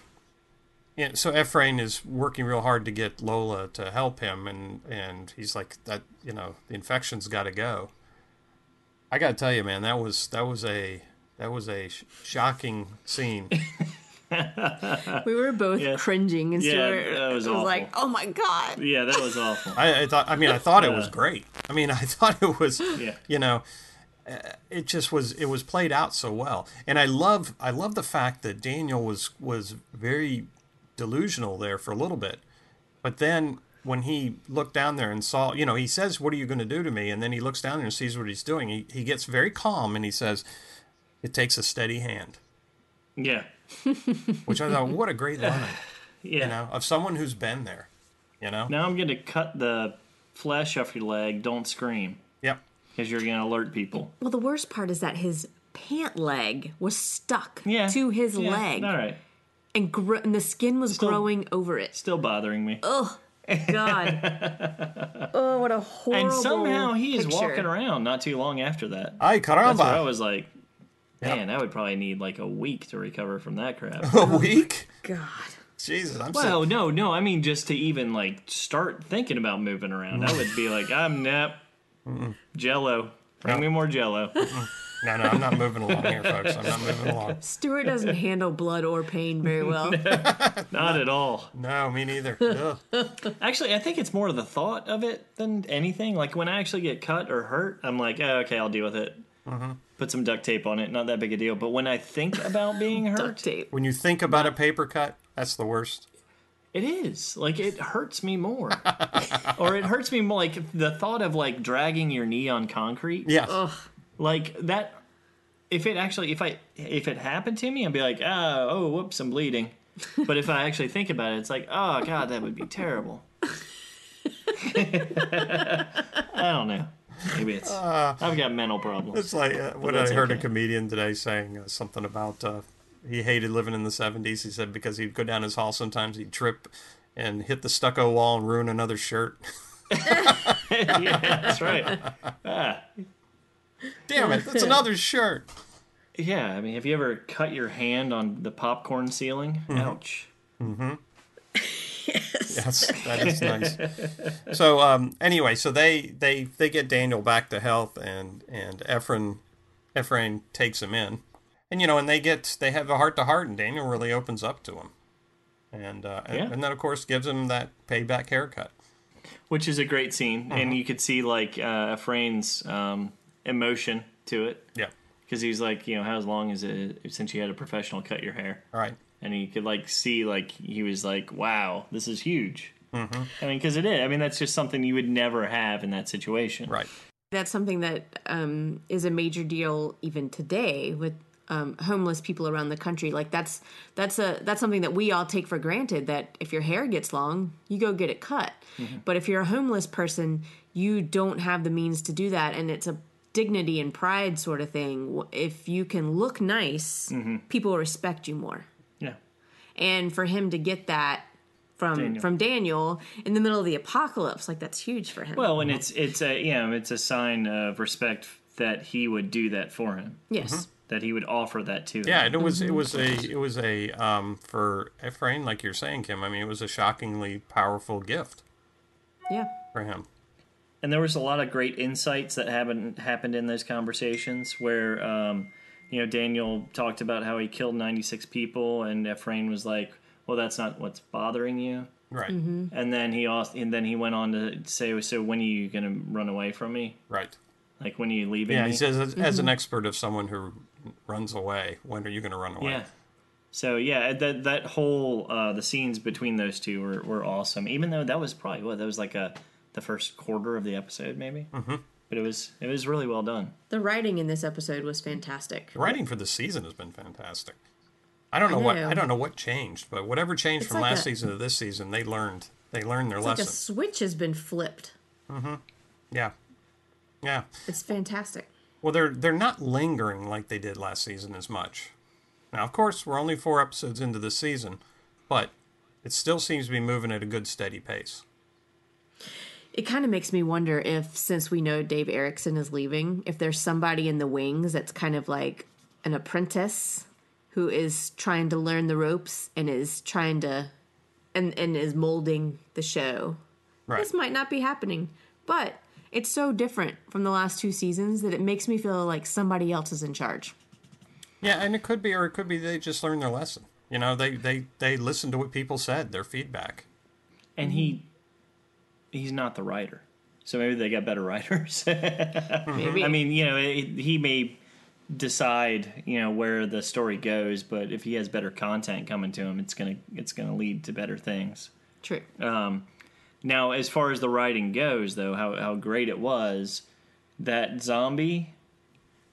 G: Yeah, so Ephraim is working real hard to get Lola to help him, and, and he's like, that you know, the infection's got to go. I got to tell you, man, that was that was a that was a sh- shocking scene.
E: We were both
F: Yeah.
E: cringing, and
F: Yeah,
E: Stuart
F: that was
E: was like, "Oh my god!"
F: Yeah, that was awful.
G: I, I thought. I mean, I thought it was great. I mean, I thought it was.
F: Yeah.
G: You know, uh, it just was. It was played out so well, and I love. I love the fact that Daniel was was very delusional there for a little bit, but then when he looked down there and saw, you know, he says, "What are you going to do to me?" And then he looks down there and sees what he's doing. He he gets very calm and he says, "It takes a steady hand,"
F: Yeah.
G: which I thought, what a great line,
F: Yeah.
G: you know, of someone who's been there. You know.
F: Now I'm going to cut the flesh off your leg. Don't scream
G: Yep.
F: because you're going to alert people.
E: Well, the worst part is that his pant leg was stuck
F: Yeah.
E: to his
F: Yeah,
E: leg,
F: All right.
E: and gr- and the skin was
F: Still-
E: growing over it.
F: Still bothering me.
E: Oh God! oh, what a horrible!
F: and somehow he is
E: picture.
F: walking around not too long after that.
G: Ay
F: That's where I was like, man, I would probably need like a week to recover from that crap.
G: A week.
E: God.
G: Jesus, I'm
F: well,
G: so.
F: no, no. I mean, just to even like start thinking about moving around, I would be like, I'm nap, Jello. Bring me more Jello.
G: No, no, I'm not moving along here, folks. I'm not moving along.
E: Stuart doesn't handle blood or pain very well.
F: Not at all.
G: No, me neither.
F: Actually, I think it's more the thought of it than anything. Like when I actually get cut or hurt, I'm like, oh, okay, I'll deal with it. Mm-hmm. Put some duct tape on it. Not that big a deal. But when I think about being
E: Duct
F: hurt,
E: tape.
G: When you think about a paper cut, that's the worst.
F: it is like it hurts me more, or it hurts me more. Like the thought of like dragging your knee on concrete.
G: Yeah.
F: like that. If it actually, if I, if it happened to me, I'd be like, oh, oh, whoops, I'm bleeding. But if I actually think about it, it's like, oh god, that would be terrible. I don't know. Maybe it's I've got mental problems.
G: It's like uh, when I heard a comedian today saying uh, something about uh, he hated living in the 70s. He said because he'd go down his hall sometimes he'd trip and hit the stucco wall and ruin another shirt.
F: yeah, that's right.
G: Damn it, that's another shirt.
F: Yeah, I mean, have you ever cut your hand on the popcorn ceiling? Ouch.
G: Yes, that is nice. So um, anyway, so they, they they get Daniel back to health, and and Efrain Efrain takes him in, and you know, and they get they have a heart to heart, and Daniel really opens up to him, and uh, and-
F: Yeah.
G: and, then of course gives him that payback haircut.
F: Which is a great scene, and you could see like uh, Efrain's um, emotion to it
G: Yeah,
F: because he's like, you know, how long is it since you had a professional cut your hair?
G: all right.
F: And you could like see like he was like wow this is huge mm-hmm. i mean because it is i mean that's just something you would never have in that situation
G: Right.
E: That's something that um, is a major deal even today with um, homeless people around the country. Like that's that's a that's something that we all take for granted. That if your hair gets long, you go get it cut. But if you're a homeless person, you don't have the means to do that, and it's a dignity and pride sort of thing. If you can look nice, people respect you more.
F: Yeah
E: And for him to get that from
F: Daniel.
E: from Daniel in the middle of the apocalypse, like that's huge for him.
F: well and it's it's a you know it's a sign of respect that he would do that for him
E: yes.
F: that he would offer that to him.
G: Yeah,
F: him.
G: and it was it was a it was a um for Efrain, like you're saying, Kim. I mean, it was a shockingly powerful gift
E: Yeah.
G: for him.
F: and there was a lot of great insights that happened happened in those conversations where um, you know Daniel talked about how he killed 96 people and Efrain was like well that's not what's bothering you
G: Right.
F: and then he also and then he went on to say so when are you going to run away from me
G: Right.
F: like when are you leaving
G: Yeah,
F: me
G: he says as, as an expert of someone who runs away, when are you going to run away?
F: yeah so yeah that that whole uh, the scenes between those two were, were awesome even though that was probably what that was like a the first quarter of the episode maybe mm-hmm. But it was it was really well done
E: The writing in this episode was fantastic.
G: The writing for the season has been fantastic. I don't know, what
E: know.
G: I don't know what changed, but whatever changed
E: It's
G: from
E: like
G: last
E: a-
G: season to this season, they learned they learned their
E: It's like a switch has been flipped. Mm-hmm.
G: yeah, yeah.
E: It's fantastic.
G: Well, they're they're not lingering like they did last season as much. Now, of course, we're only four episodes into the season, but it still seems to be moving at a good steady pace.
E: It kind of makes me wonder if, since we know Dave Erickson is leaving, if there's somebody in the wings that's kind of like an apprentice who is trying to learn the ropes and is trying to and and is molding the show.
G: Right.
E: This might not be happening, but it's so different from the last two seasons that it makes me feel like somebody else is in charge.
G: Yeah, and it could be, or it could be they just learned their lesson. You know, they they they listened to what people said, their feedback.
F: and he he's not the writer, so maybe they got better writers.
E: Maybe.
F: I mean, you know, it, he may decide, you know, where the story goes, but if he has better content coming to him, it's gonna it's gonna lead to better things.
E: true.
F: Um, now, as far as the writing goes, though, how how great it was that zombie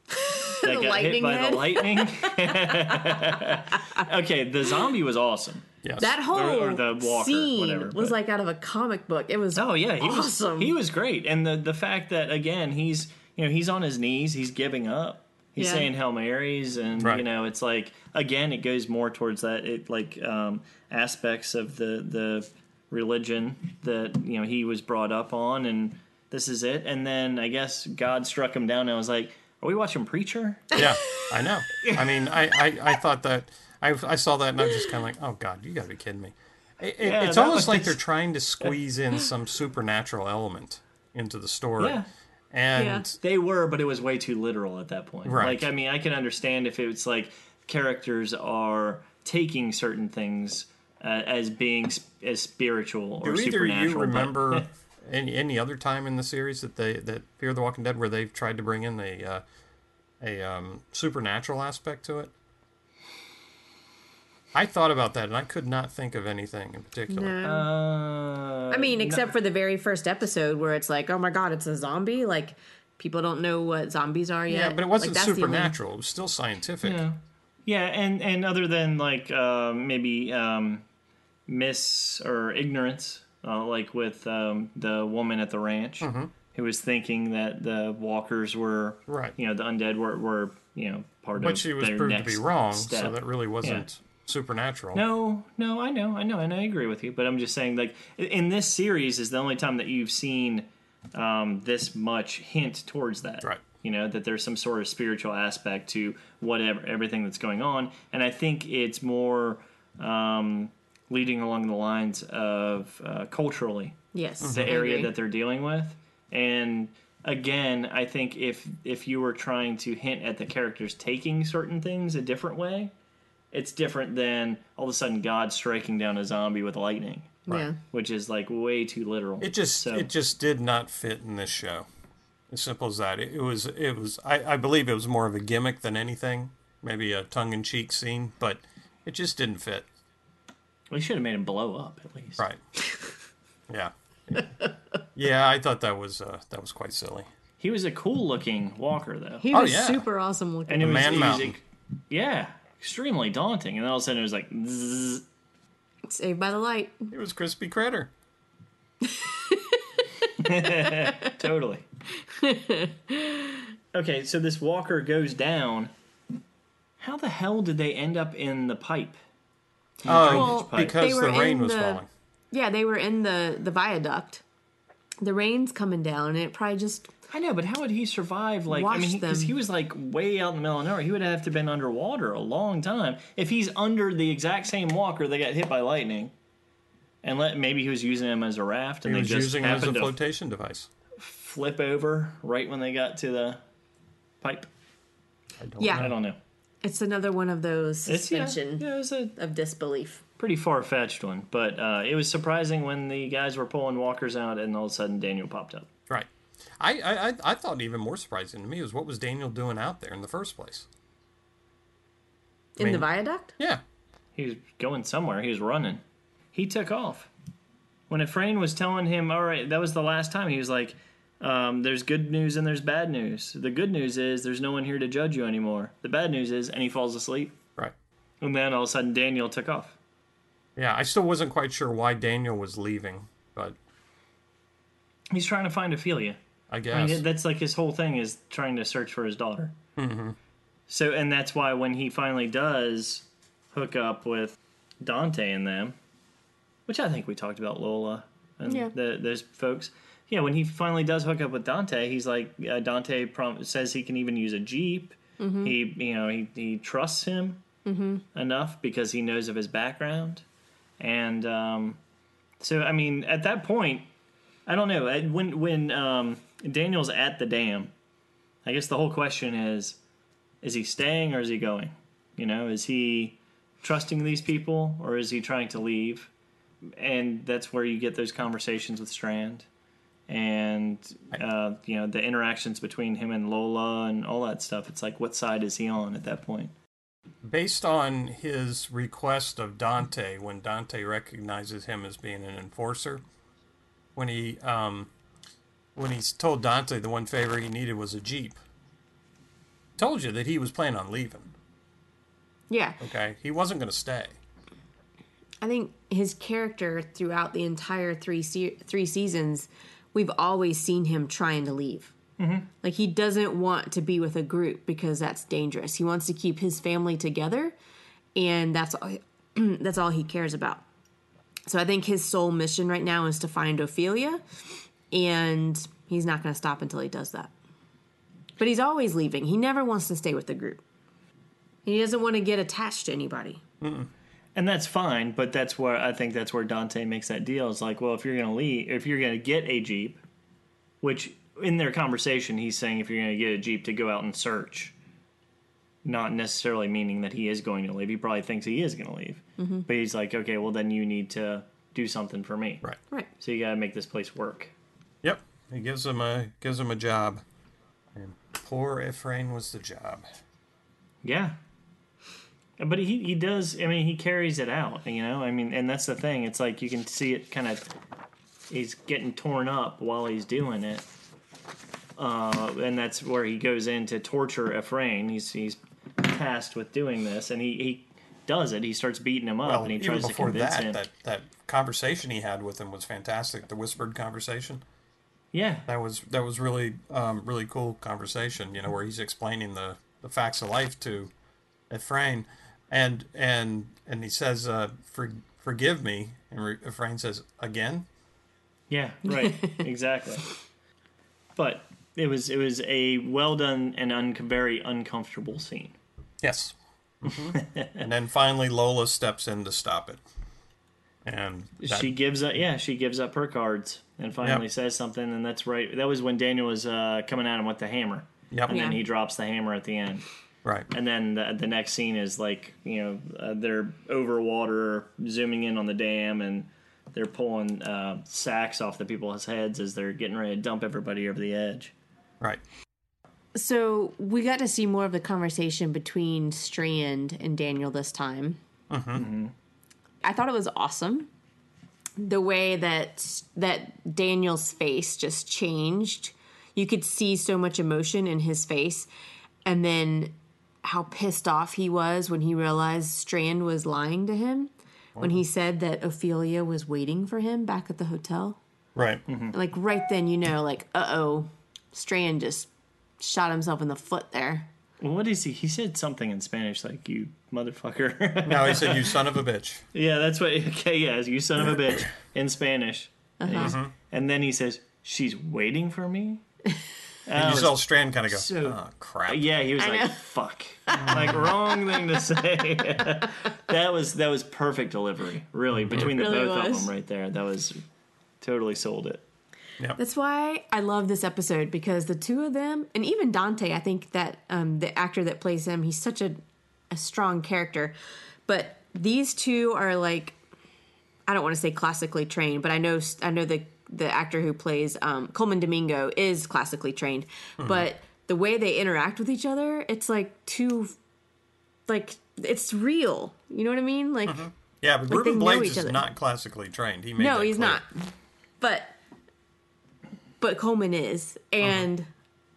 F: that got hit by
E: head.
F: the lightning. okay, the zombie was awesome.
G: Yes.
E: That whole
F: or the walker,
E: scene
F: whatever,
E: was like out of a comic book. It was
F: Oh yeah, he
E: awesome.
F: was he was great, and the the fact that again he's you know he's on his knees, he's giving up, he's
E: Yeah.
F: saying Hail Marys, and
G: Right.
F: you know it's like again it goes more towards that it like um, aspects of the the religion that you know he was brought up on, and this is it, and then I guess God struck him down, and I was like, are we watching Preacher?
G: yeah, I know. I mean, I, I, I thought that I, I saw that and I was just kind of like, oh god, you got to be kidding me. It, it-
F: Yeah,
G: it's almost
F: was-
G: like they're trying to squeeze in some supernatural element into the story,
F: Yeah.
G: and
E: Yeah.
F: They were, but it was way too literal at that point.
G: Right.
F: Like, I mean, I can understand if it's like characters are taking certain things uh, as being sp- as spiritual or
G: do either
F: supernatural.
G: you
F: but-
G: remember any any other time in the series that they that Fear the Walking Dead where they've tried to bring in a uh, a um, supernatural aspect to it? I thought about that and I could not think of anything in particular.
E: No.
F: Uh,
E: I mean, except for the very first episode where it's like, oh my god, it's a zombie. Like people don't know what zombies are yet.
G: Yeah, but it wasn't
E: Like, that's the only-
G: supernatural. It was still scientific.
F: yeah, yeah, and and other than like uh, maybe um, miss or ignorance, uh, like with um, the woman at the ranch who was thinking that the walkers were
G: Mm-hmm. Right.
F: you know, the undead were were you know part of.
G: But
F: of
G: she was
F: their
G: proved to be
F: next
G: wrong,
F: step.
G: so that really wasn't supernatural.
F: No, no, I know, I know, and I agree with you. But I'm just saying, like, in this series is the only time that you've seen um, this much hint towards that.
G: Right.
F: You know that there's some sort of spiritual aspect to whatever everything that's going on, and I think it's more um, leading along the lines of uh, culturally
E: Yes,
F: the
E: I
F: area that they're dealing with. And again, I think if if you were trying to hint at the characters taking certain things a different way, it's different than all of a sudden God striking down a zombie with lightning,
E: yeah.
F: which is like way too literal.
G: It just
F: So-
G: it just did not fit in this show. As simple as that. It, it was it was I, I believe it was more of a gimmick than anything. Maybe a tongue in cheek scene, but it just didn't fit.
F: we should have made him blow up at least.
G: Right. Yeah. Yeah, I thought that was uh, that was quite silly.
F: He was a cool looking walker though,
E: He
G: Oh,
E: was
G: yeah.
E: super awesome looking.
F: and it was,
G: Man
F: it was
G: Mountain.
F: yeah, extremely daunting. And then all of a sudden it was like, zzz.
E: Saved by the light.
G: It was crispy critter.
F: totally. okay, so this walker goes down. How the hell did they end up in the pipe?
G: Oh,
E: Well,
G: because
E: they
G: the rain was
E: the-
G: falling.
E: Yeah, they were in the the viaduct. The rain's coming down, and it probably just
F: I know, but how would he survive? Like, I mean, because
E: them.
F: he was like way out in the middle of nowhere. He would have to been underwater a long time. If he's under the exact same walker that got hit by lightning, and let maybe he was using him as a raft,
G: He
F: and they
G: was
F: just
G: using it as a
F: happened to
G: flotation device.
F: flip over right when they got to the pipe.
G: I don't
E: Yeah.
F: I
G: know.
F: don't know.
E: it's another one of those
F: It's yeah,
E: suspension
F: yeah, it was a
E: of disbelief.
F: pretty far fetched one, but uh, it was surprising when the guys were pulling walkers out, and all of a sudden Daniel popped up.
G: Right. I, I, I- I thought even more surprising to me was what was Daniel doing out there in the first place?
E: In
G: mean-
E: the viaduct?
G: Yeah.
F: He was going somewhere. He was running. He took off. When Efrain was telling him, all right, that was the last time, he was like, um, there's good news and there's bad news. The good news is there's no one here to judge you anymore. The bad news is, and he falls asleep.
G: Right.
F: And then all of a sudden, Daniel took off.
G: Yeah, I still wasn't quite sure why Daniel was leaving, but
F: He's trying to find Ophelia.
G: I
F: I
G: guess.
F: mean, that's like his whole thing is trying to search for his daughter. Mm-hmm. So, and that's why when he finally does hook up with Dante and them, which I think we talked about Lola and
E: Yeah.
F: the, those folks. Yeah, when he finally does hook up with Dante, he's like uh, Dante prom- says he can even use a jeep. He, you know, he he trusts him enough because he knows of his background, and um, so I mean, at that point, I don't know. When when um, Daniel's at the dam, I guess the whole question is: Is he staying or is he going? You know, is he trusting these people or is he trying to leave? And that's where you get those conversations with Strand and uh, you know the interactions between him and Lola and all that stuff. It's like what side is he on at that point?
G: Based on his request of Dante, when Dante recognizes him as being an enforcer, when he um, when he's told Dante the one favor he needed was a jeep, told you that he was planning on leaving.
E: Yeah.
G: Okay, he wasn't going to stay.
E: I think his character throughout the entire three se- three seasons, we've always seen him trying to leave. Mm-hmm. Like he doesn't want to be with a group because that's dangerous. He wants to keep his family together, and that's all, that's all he cares about. So I think his sole mission right now is to find Ophelia, and he's not going to stop until he does that. But he's always leaving. He never wants to stay with the group. He doesn't want to get attached to anybody.
F: And that's fine, but that's where I think that's where Dante makes that deal. It's like, well, if you're going to leave, if you're going to get a jeep, which in their conversation he's saying if you're going to get a jeep to go out and search, not necessarily meaning that he is going to leave. He probably thinks he is going to leave, mm-hmm. but he's like, okay, well then you need to do something for me,
G: Right.
E: Right.
F: So you got to make this place work.
G: He gives him a gives him a job, and poor Efrain was the job.
F: Yeah. But he, he does, I mean, he carries it out, you know? I mean, and that's the thing. It's like you can see it kind of, he's getting torn up while he's doing it. Uh, and that's where he goes in to torture Efrain. He's, he's tasked with doing this, and he, he does it. He starts beating him up,
G: Well,
F: and he
G: even
F: tries to
G: before
F: convince
G: that,
F: him.
G: that that conversation he had with him was fantastic. The whispered conversation.
F: Yeah.
G: That was that was really um, really cool conversation. You know, where he's explaining the, the facts of life to Efrain, and and and he says, uh, For, "Forgive me," and Re- Efrain says, "Again."
F: Yeah, right, exactly. But it was it was a well done and un- very uncomfortable scene.
G: Yes. Mm-hmm. and then finally, Lola steps in to stop it, and that-
F: she gives up yeah she gives up her cards and finally
G: Yep.
F: says something and that's right that was when daniel was uh, coming at him with the hammer
G: Yep.
F: and then he drops the hammer at the end
G: right.
F: and then the, the next scene is like you know uh, they're over water zooming in on the dam and they're pulling uh, sacks off the people's heads as they're getting ready to dump everybody over the edge
G: Right.
E: So we got to see more of the conversation between Strand and Daniel this time. I thought it was awesome. The way that that Daniel's face just changed. You could see so much emotion in his face, and then how pissed off he was when he realized Strand was lying to him. When he said that Ophelia was waiting for him back at the hotel.
G: Right.
E: Like right then, you know, like uh oh, Strand just shot himself in the foot there.
F: Well, what is he he said something in spanish like you motherfucker
G: no, he said, "You son of a bitch."
F: Yeah, that's what. Okay, yeah, you son of a bitch in Spanish, uh-huh. and, he's- mm-hmm. and then he says, "She's waiting for me."
G: And you saw Strand kind of go,
F: so-
G: "Oh crap."
F: Uh, yeah, he was
E: I
F: like,
E: know.
F: "Fuck," like wrong thing to say. that was that was perfect delivery, really, mm-hmm. between the
E: Really
F: both of them right there. That was totally sold it.
E: That's why I love this episode because the two of them, and even Dante, I think that um, the actor that plays him, he's such a, a strong character. But these two are like, I don't want to say classically trained, but I know I know the the actor who plays um, Colman Domingo is classically trained. But the way they interact with each other, it's like two, like it's real. You know what I mean? Like.
G: Yeah, but
E: they
G: Ruben Blades is not classically trained. He made
E: No, he's
G: clear.
E: not. But but Colman is, uh-huh. and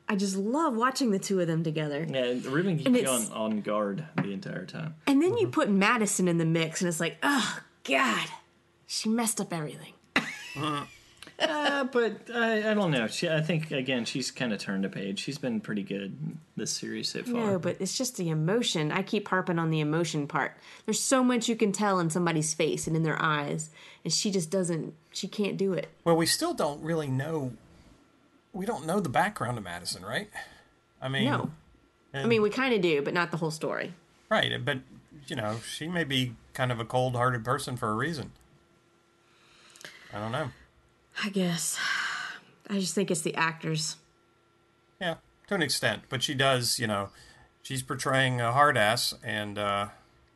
E: I just love watching the two of them together.
F: Yeah, Ruben keeps
E: And
F: you on on guard the entire time.
E: And then you uh-huh. put Madison in the mix, and it's like, oh God, she messed up everything. Uh-huh.
F: Uh, but I, I don't know. She, I think again, she's kind of turned a page. She's been pretty good this series so far.
E: No, but it's just the emotion. I keep harping on the emotion part. There's so much you can tell in somebody's face and in their eyes, and she just doesn't. She can't do it.
G: Well, we still don't really know. We don't know the background of Madison, right? I mean,
E: No, I mean we kind of do, but not the whole story.
G: right? But you know, she may be kind of a cold-hearted person for a reason. I don't know.
E: I guess. I just think it's the actors.
G: Yeah, to an extent, but she does. You know, she's portraying a hard ass, and uh,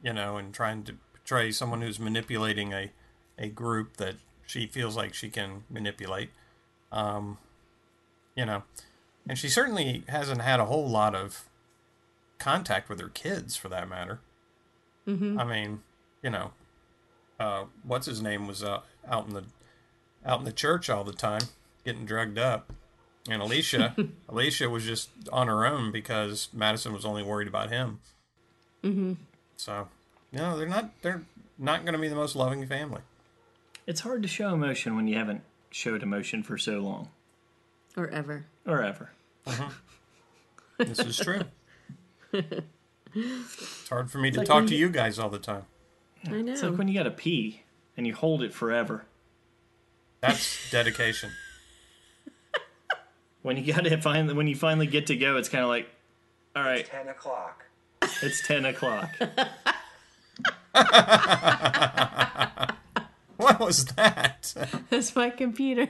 G: you know, and trying to portray someone who's manipulating a a group that she feels like she can manipulate. Um, you know, and she certainly hasn't had a whole lot of contact with her kids, for that matter. Mm-hmm. I mean, you know, uh, what's his name was uh, out in the out in the church all the time, getting drugged up, and Alicia, Alicia was just on her own because Madison was only worried about him. Mm-hmm. So, no, they're not. They're not going to be the most loving family.
F: It's hard to show emotion when you haven't showed emotion for so long
E: Or ever.
F: or ever. Uh-huh.
G: This is true. it's hard for me to
E: like
G: talk to
E: you-
G: you guys all the time.
E: I know.
F: It's like when you got to pee and you hold it forever.
G: That's dedication.
F: When you got to finally, when you finally get to go, it's kind of like, all right,
H: 10 o'clock.
F: it's ten o'clock.
G: What was that?
E: That's my computer.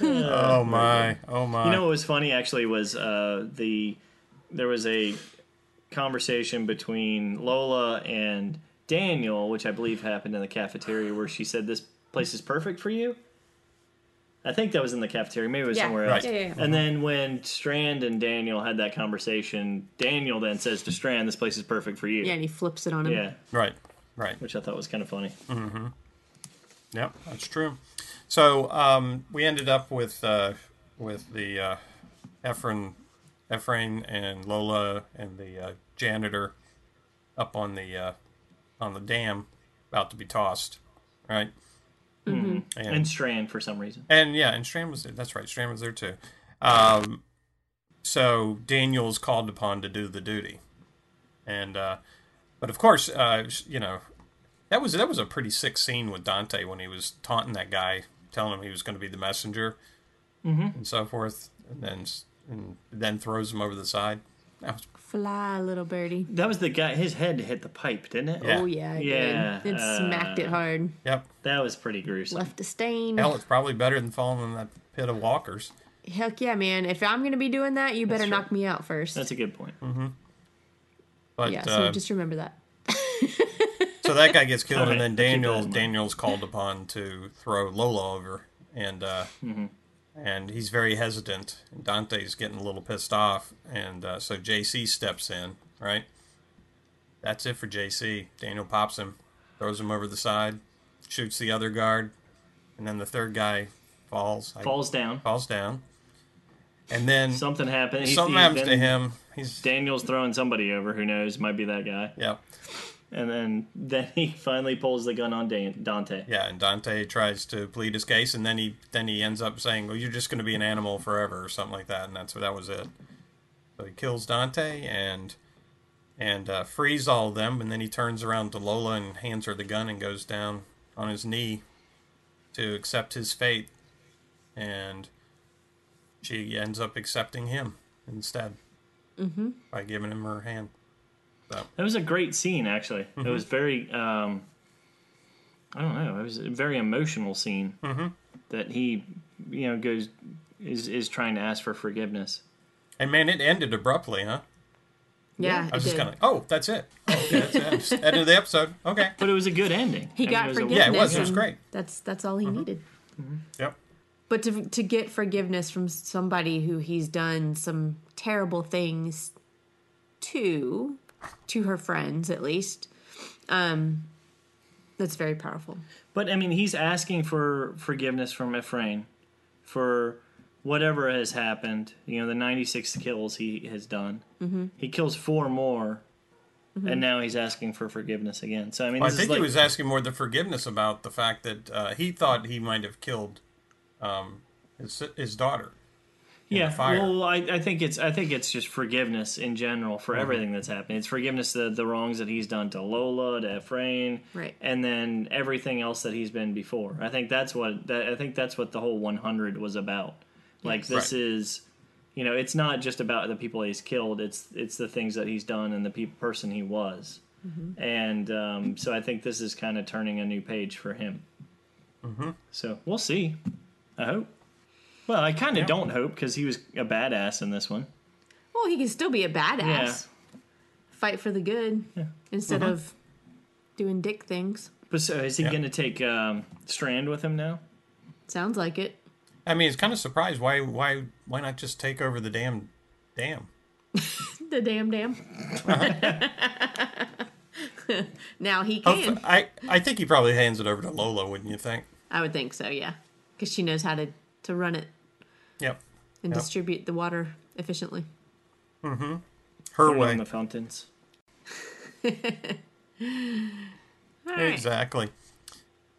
G: Oh my! Oh my!
F: You know what was funny actually was uh, the there was a conversation between Lola and Daniel, which I believe happened in the cafeteria, where she said, "This place is perfect for you." I think that was in the cafeteria. Maybe it was
E: Yeah.
F: somewhere
G: Right.
F: else.
E: Yeah, yeah, yeah.
F: And then when Strand and Daniel had that conversation, Daniel then says to Strand, "This place is perfect for you."
E: Yeah, and he flips it on him.
F: Yeah,
G: right, right.
F: which I thought was kind of funny.
G: Yep, that's true. So um, we ended up with uh, with the uh, Efrain, Efrain and Lola and the uh, janitor up on the uh, on the dam, about to be tossed, right? Mm-hmm. And,
F: And Strand for some reason.
G: and yeah, and Strand was there. That's right, Strand was there too. Um, so Daniel's called upon to do the duty, and uh, but of course, uh, you know, that was that was a pretty sick scene with Dante when he was taunting that guy, telling him he was going to be the messenger, mm-hmm. and so forth, and then and then throws him over the side. That was
E: Fly, little birdie.
F: That was the guy. His head hit the pipe, didn't it?
G: Yeah.
E: Oh, yeah. It
F: Yeah,
E: Did. It smacked it
F: uh,
E: hard.
G: yep.
F: That was pretty gruesome.
E: Left a stain.
G: Hell, it's probably better than falling in that pit of walkers.
E: Heck yeah, man. If I'm going to be doing that, you better knock me out first.
F: That's a good point.
G: But
E: yeah, so
G: uh,
E: just remember that.
G: So that guy gets killed,
F: Okay,
G: and then
F: keep that in
G: Daniel. Daniel's called upon to throw Lola over, and uh,
F: Mm-hmm.
G: and he's very hesitant. And Dante's getting a little pissed off, and uh, so JC steps in. Right, that's it for JC. Daniel pops him, throws him over the side, shoots the other guard, and then the third guy falls. I-
F: Falls down.
G: falls down, and then
F: Something happened. He's-
G: something
F: he-
G: happens to him. He's
F: Daniel's throwing somebody over. Who knows? Might be that guy.
G: yeah.
F: And then then he finally pulls the gun on Dan- Dante.
G: Yeah, and Dante tries to plead his case, and then he then he ends up saying, "Well, you're just going to be an animal forever," or something like that, and that's that was it. So he kills Dante and and uh, frees all of them, and then he turns around to Lola and hands her the gun and goes down on his knee to accept his fate, and she ends up accepting him instead mm-hmm. by giving him her hand. So
F: That was a great scene, actually.
G: Mm-hmm.
F: It was very. Um, I don't know. It was a very emotional scene
G: Mm-hmm.
F: that he, you know, goes is is trying to ask for forgiveness.
G: and man, it ended abruptly, huh?
E: Yeah,
G: I was
E: it
G: just
E: did.
G: kind of, oh, that's it. Oh, okay, that's it. Just End of the episode. Okay.
F: But it was a good ending.
E: He
F: I
E: got
F: it was a-
E: forgiveness.
G: Yeah, it was. It was great.
E: That's that's all he needed.
G: Yep.
E: But to to get forgiveness from somebody who he's done some terrible things to, to her friends at least, um, that's very powerful.
F: But I mean, he's asking for forgiveness from Efrain for whatever has happened. You know, the 96 kills he has done. Mm-hmm. He kills four more, and now he's asking for forgiveness again. So I mean,
G: Well, I think
F: is like,
G: he was asking more the forgiveness about the fact that uh, he thought he might have killed um, his his daughter.
F: Yeah.
G: fire.
F: Well, I, I think it's I think it's just forgiveness in general
G: Mm-hmm.
F: for everything that's happened. It's forgiveness the the wrongs that he's done to Lola, to Efrain,
E: Right.
F: and then everything else that he's been before. I think that's what that, I think that's what the whole 100 was about. Like
E: Yes.
F: this
G: Right.
F: is, you know, it's not just about the people he's killed. It's it's the things that he's done and the pe- person he was. And um, so I think this is kind of turning a new page for him. Mm-hmm. So we'll see. I hope. Well, I kind of
G: Yeah.
F: don't hope because he was a badass in this one.
E: Well, he can still be a badass.
F: Yeah.
E: fight for the good instead
G: Mm-hmm.
E: of doing dick things.
F: But so is he
G: Yeah.
F: going to take um, Strand with him now?
E: Sounds like it.
G: I mean, it's kind of surprised why why why not just take over the damn dam?
E: The damn damn. now he can.
G: I I think he probably hands it over to Lola, wouldn't you think?
E: I would think so, yeah, because she knows how to to run it
G: Yep,
E: and
G: Yep.
E: distribute the water efficiently. Mm-hmm.
G: her
F: Put it
G: way.
F: on the fountains.
E: All right.
G: Exactly.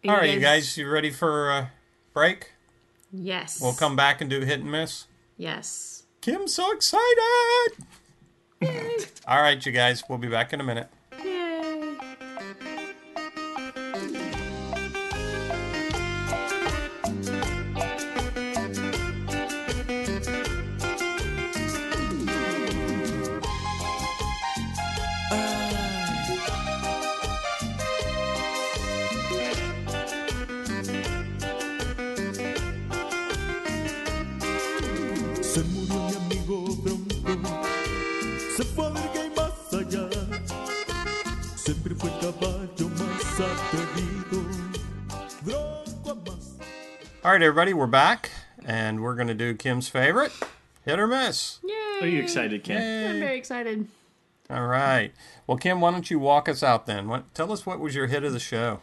E: Are
G: All right, you guys, you ready for a break?
E: Yes.
G: We'll come back and do hit and miss.
E: Yes.
G: Kim's so excited. All right, you guys, we'll be back in a minute. All right, everybody, we're back, and we're going to do Kim's favorite hit or miss.
E: Yay.
F: Are you excited, Ken?
E: I'm very excited.
G: All right. Well, Kim, why don't you walk us out then? What, tell us what was your hit of the show.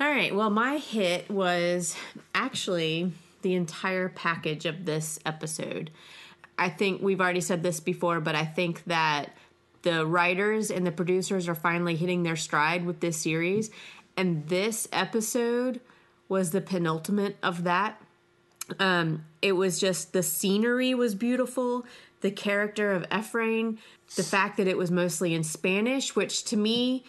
E: All right. Well, my hit was actually the entire package of this episode. I think we've already said this before, but I think that the writers and the producers are finally hitting their stride with this series. And this episode was the penultimate of that. Um, it was just the scenery was beautiful, the character of Efrain, the fact that it was mostly in Spanish, which to me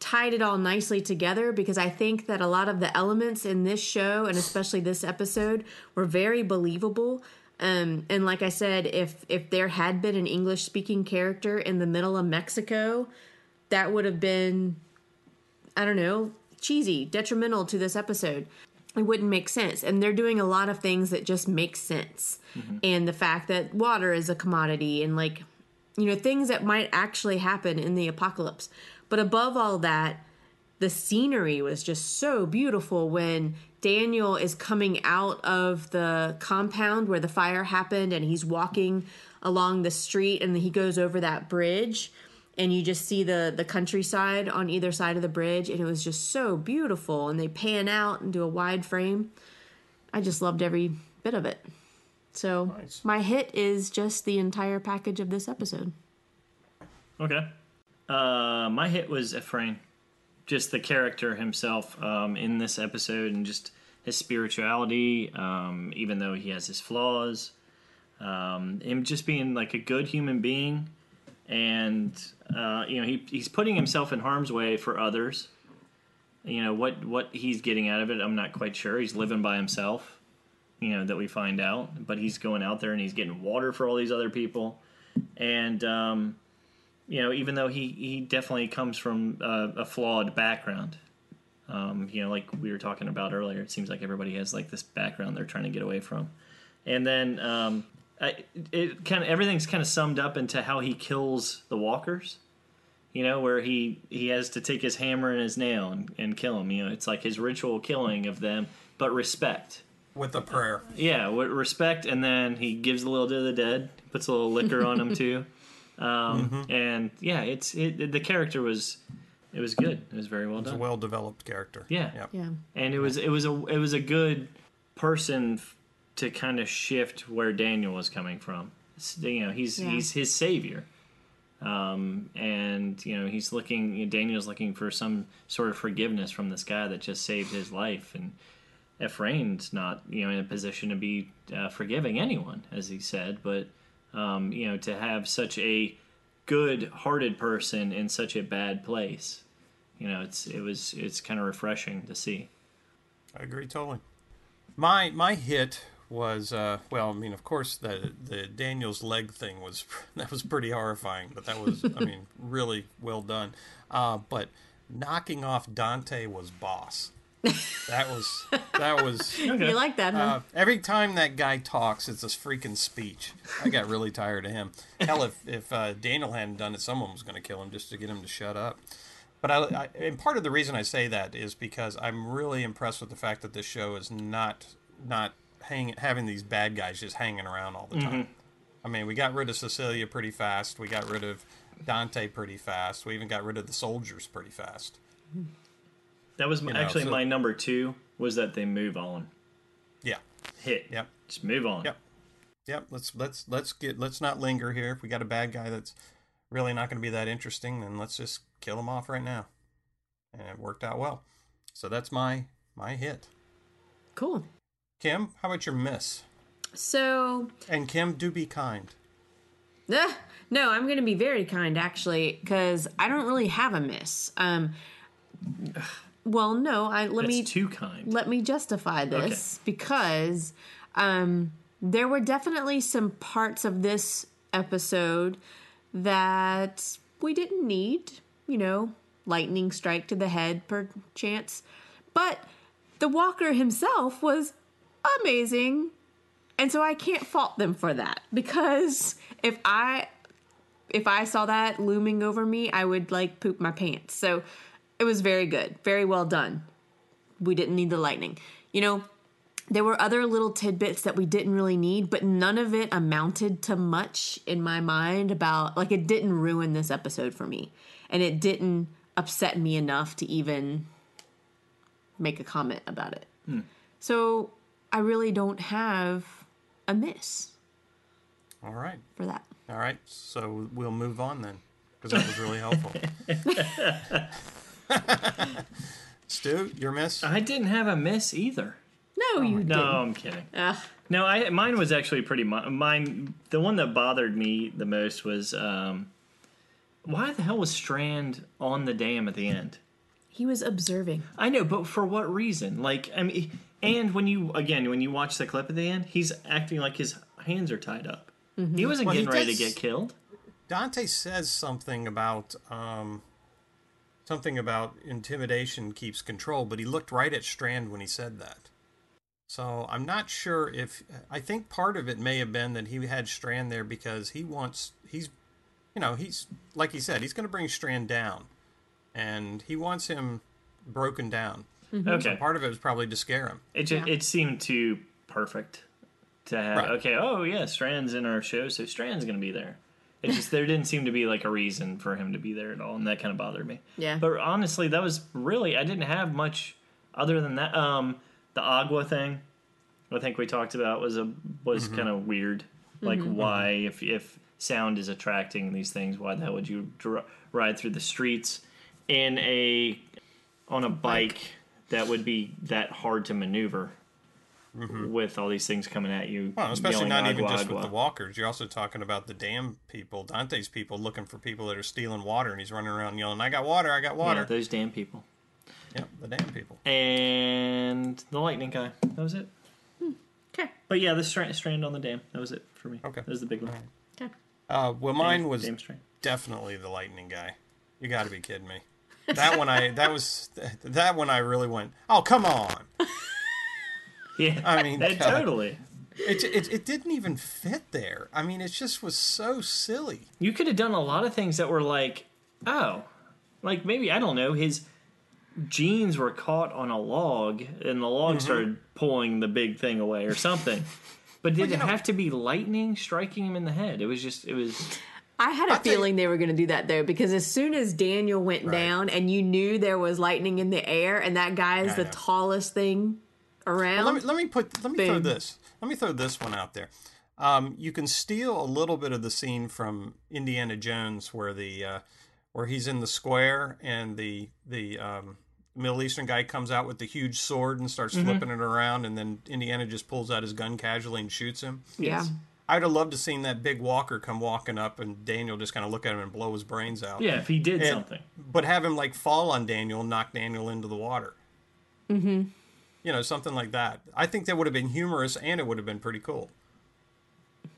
E: tied it all nicely together because I think that a lot of the elements in this show and especially this episode were very believable. Um, and like I said, if if there had been an English speaking character in the middle of Mexico, that would have been I don't know, cheesy, detrimental to this episode. It wouldn't make sense. And they're doing a lot of things that just make sense. Mm-hmm. And the fact that water is a commodity and like, you know, things that might actually happen in the apocalypse. But above all that, the scenery was just so beautiful when Daniel is coming out of the compound where the fire happened and he's walking along the street and he goes over that bridge and you just see the the countryside on either side of the bridge and it was just so beautiful and they pan out and do a wide frame. I just loved every bit of it. So
G: Nice.
E: my hit is just the entire package of this episode.
F: Okay. Uh, my hit was Efrain. Just the character himself um, in this episode and just his spirituality, um, even though he has his flaws. Um, him just being like a good human being. And, uh, you know, he, he's putting himself in harm's way for others. You know, what, what he's getting out of it, I'm not quite sure. He's living by himself, you know, that we find out. But he's going out there and he's getting water for all these other people. And, um, you know, even though he, he definitely comes from uh, a flawed background. Um, you know, like we were talking about earlier, it seems like everybody has like this background they're trying to get away from. And then um, I, it kind of everything's kind of summed up into how he kills the walkers. You know, where he he has to take his hammer and his nail and, and kill them. You know, it's like his ritual killing of them, but respect.
G: With a prayer.
F: Yeah, with respect, and then he gives a little to the dead, puts a little liquor on him too, um, and yeah, it's it, the character was it was good. It was very well
G: It's a
F: done.
G: well developed character.
F: Yeah.
G: Yep.
E: Yeah.
F: and it was it was a it was a good person f- to kind of shift where Daniel was coming from. S- You know, he's
E: Yeah.
F: he's his savior, um, and you know he's looking. You know, Daniel's looking for some sort of forgiveness from this guy that just saved his life, and Efrain's not you know in a position to be uh, forgiving anyone, as he said, but um, you know to have such a good-hearted person in such a bad place. You know, it's it was it's kind of refreshing to see.
G: I agree totally. My my hit was uh, well, I mean, of course, the the Daniel's leg thing was that was pretty horrifying, but that was I mean really well done. Uh, but knocking off Dante was boss. That was that was.
F: Okay.
E: You like that, huh?
G: Uh, every time that guy talks, it's a freaking speech. I got really tired of him. Hell, if if uh, Daniel hadn't done it, someone was going to kill him just to get him to shut up. But I, I, and part of the reason I say that is because I'm really impressed with the fact that this show is not not hang, having these bad guys just hanging around all the mm-hmm. time. I mean, we got rid of Cecilia pretty fast. We got rid of Dante pretty fast. We even got rid of the soldiers pretty fast.
F: That was my,
G: know,
F: actually
G: so-
F: my number two. Was that they move on,
G: Yeah.
F: hit,
G: Yep.
F: just move on.
G: Yep. Yep. Let's let's let's get let's not linger here. If we got a bad guy that's really not going to be that interesting, then let's just kill him off right now. And it worked out well. So that's my my hit.
E: Cool.
G: Kim, how about your miss?
E: So,
G: And Kim, do be kind.
E: eh, no, I'm going to be very kind actually because I don't really have a miss. Um, well, no, I let
F: That's
E: me
F: too kind.
E: let me justify this because um, there were definitely some parts of this episode that we didn't need. You know, lightning strike to the head, perchance. But the Walker himself was amazing. And so I can't fault them for that because if I if I saw that looming over me, I would like poop my pants. So it was very good, very well done. We didn't need the lightning. You know, there were other little tidbits that we didn't really need, but none of it amounted to much in my mind about like it didn't ruin this episode for me. And it didn't upset me enough to even make a comment about it. Hmm. So I really don't have a miss
G: All right.
E: for that.
G: All right. So we'll move on then, because that was really helpful. Stu, your miss?
F: I didn't have a miss either.
E: No, you
F: No,
E: didn't.
F: No, I'm kidding.
E: Ugh.
F: No, I mine was actually pretty. mi- Mine, the one that bothered me the most was um, why the hell was Strand on the dam at the end?
E: he was observing.
F: I know, but for what reason? Like, I mean, and when you again when you watch the clip at the end, he's acting like his hands are tied up. He wasn't
G: Well, he
F: getting ready
G: does-
F: to get killed.
G: Dante says something about um, something about intimidation keeps control, but he looked right at Strand when he said that. So I'm not sure if I think part of it may have been that he had Strand there because he wants he's you know he's like he said he's going to bring Strand down, and he wants him broken down. Mm-hmm.
F: Okay,
G: Part of it was probably to scare him.
F: it just, it seemed too perfect to have.
G: Right.
F: Okay, oh yeah, Strand's in our show, so Strand's gonna be there. It just there didn't seem to be like a reason for him to be there at all, and that kind of bothered me.
E: Yeah.
F: But honestly, that was really I didn't have much other than that. Um, the agua thing, I think we talked about was a was mm-hmm. kind of weird. Mm-hmm. Like why if if sound is attracting these things, why the hell would you dr- ride through the streets in a on a bike that would be that hard to maneuver? With all these things coming at you,
G: Well, especially
F: yelling
G: not even
F: agua,
G: just with the walkers. You're also talking about the damn people, Dante's people, looking for people that are stealing water, and he's running around yelling, "I got water! I got water!"
F: Yeah, those damn people.
G: Yep, the damn people.
F: and the lightning guy. That was it.
E: Okay.
F: But yeah, the strand, strand on the dam. That was it for me.
G: Okay.
F: that was the big one.
E: Okay.
G: Uh, well, mine
F: Dam-
G: was
F: dam strand.
G: definitely the lightning guy. You got to be kidding me. That one, I that was that one. I really went. Oh, come on!
F: Yeah,
G: I mean,
F: totally.
G: It, it it didn't even fit there. I mean, it just was so silly.
F: You could have done a lot of things that were like, oh, like maybe I don't know. His jeans were caught on a log, and the log
G: Mm-hmm.
F: started pulling the big thing away, or something. But did
G: you
F: it
G: know-
F: have to be lightning striking him in the head? It was just, it was.
E: I had a
G: I'll
E: feeling they were going to do that though, because as soon as Daniel went
G: Right.
E: down and you knew there was lightning in the air, and that guy is
G: I
E: the
G: know.
E: tallest thing around.
G: Let me let me put let me throw this. Let me throw this one out there. Um, you can steal a little bit of the scene from Indiana Jones, where the uh, where he's in the square and the the um, Middle Eastern guy comes out with the huge sword and starts
E: Mm-hmm.
G: flipping it around, and then Indiana just pulls out his gun casually and shoots him.
E: yeah.
G: I'd have loved to seen that big walker come walking up and Daniel just kind of look at him and blow his brains out.
F: Yeah, if he did
G: And-
F: something.
G: But have him like fall on Daniel and knock Daniel into the water. Mm-hmm. You know, something like that. I think that would have been humorous and it would have been pretty cool.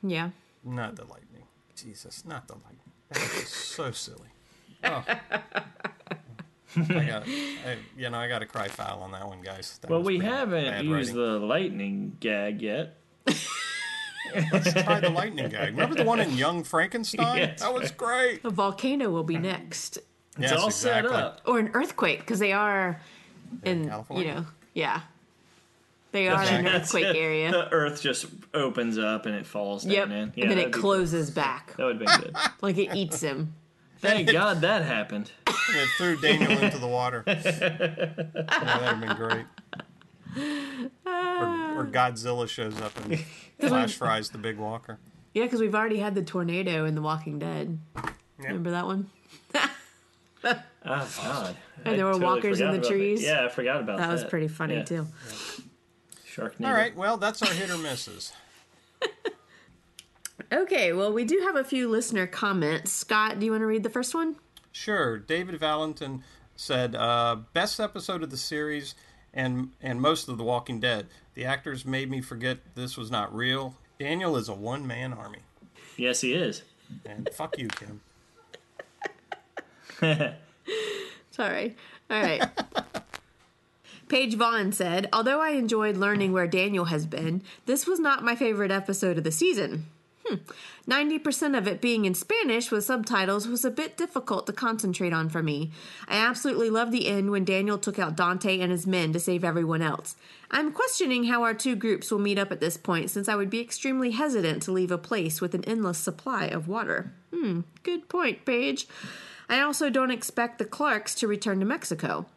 E: Yeah.
G: Not the lightning. Jesus, not the lightning. That was so silly. Oh. I got, I, you know, I got to cry foul on that one, guys. That
F: Well, we
G: bad-
F: haven't
G: bad
F: used
G: writing.
F: the lightning gag yet.
G: Let's try the lightning gag. Remember the one in Young Frankenstein?
F: Yes.
G: That was great.
E: A volcano will be next,
F: It's
G: Yes,
F: all set
G: exactly.
F: up.
E: or an earthquake because they are in
G: California.
E: you know yeah they are in an earthquake
F: it.
E: area.
F: The earth just opens up and it falls down
E: Yep,
F: in.
E: and then
F: that'd
E: it
F: be-
E: closes back
F: That would have been good.
E: like it eats him.
F: Thank God that happened.
G: It threw Daniel into the water. That would have been great. Or, or Godzilla shows up and flash fries the big walker.
E: Yeah, because we've already had the tornado in The Walking Dead. Remember that one?
F: Oh God.
E: And there were walkers in the
F: about that.
E: trees.
F: Yeah, I forgot about that.
E: That was pretty funny
F: Yeah.
E: too.
F: Sharknado.
G: All right, well, that's our hit or misses.
E: Okay, well, we do have a few listener comments. Scott, do you want to read the first one?
G: Sure. David Valentin said, uh, "Best episode of the series, and and most of The Walking Dead. The actors made me forget this was not real. Daniel is a one man army,
F: Yes, he is.
G: and fuck you, Kim.
E: Sorry. All right. Paige Vaughn said, Although I enjoyed learning where Daniel has been, this was not my favorite episode of the season. Hmm. 90% of it being in Spanish with subtitles was a bit difficult to concentrate on for me. I absolutely loved the end when Daniel took out Dante and his men to save everyone else. I'm questioning how our two groups will meet up at this point since I would be extremely hesitant to leave a place with an endless supply of water. Hmm, good point, Paige. I also don't expect the Clarks to return to Mexico.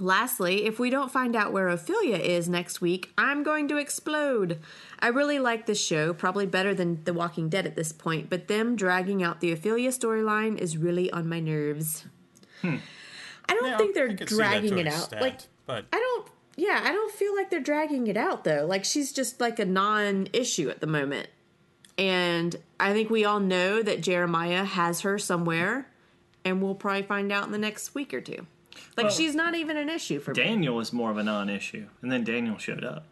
E: Lastly, if we don't find out where Ophelia is next week, I'm going to explode. I really like this show, probably better than The Walking Dead at this point, but them dragging out the Ophelia storyline is really on my nerves. Hmm. I don't
G: Yeah,
E: think they're
G: I could see that to
E: dragging it out.
G: extent,
E: Like
G: but
E: I don't yeah, I don't feel like they're dragging it out though. Like she's just like a non-issue at the moment. And I think we all know that Jeremiah has her somewhere and we'll probably find out in the next week or two. Like
F: Well,
E: she's not even an issue for me.
F: Daniel was more of a non-issue, and then Daniel showed up.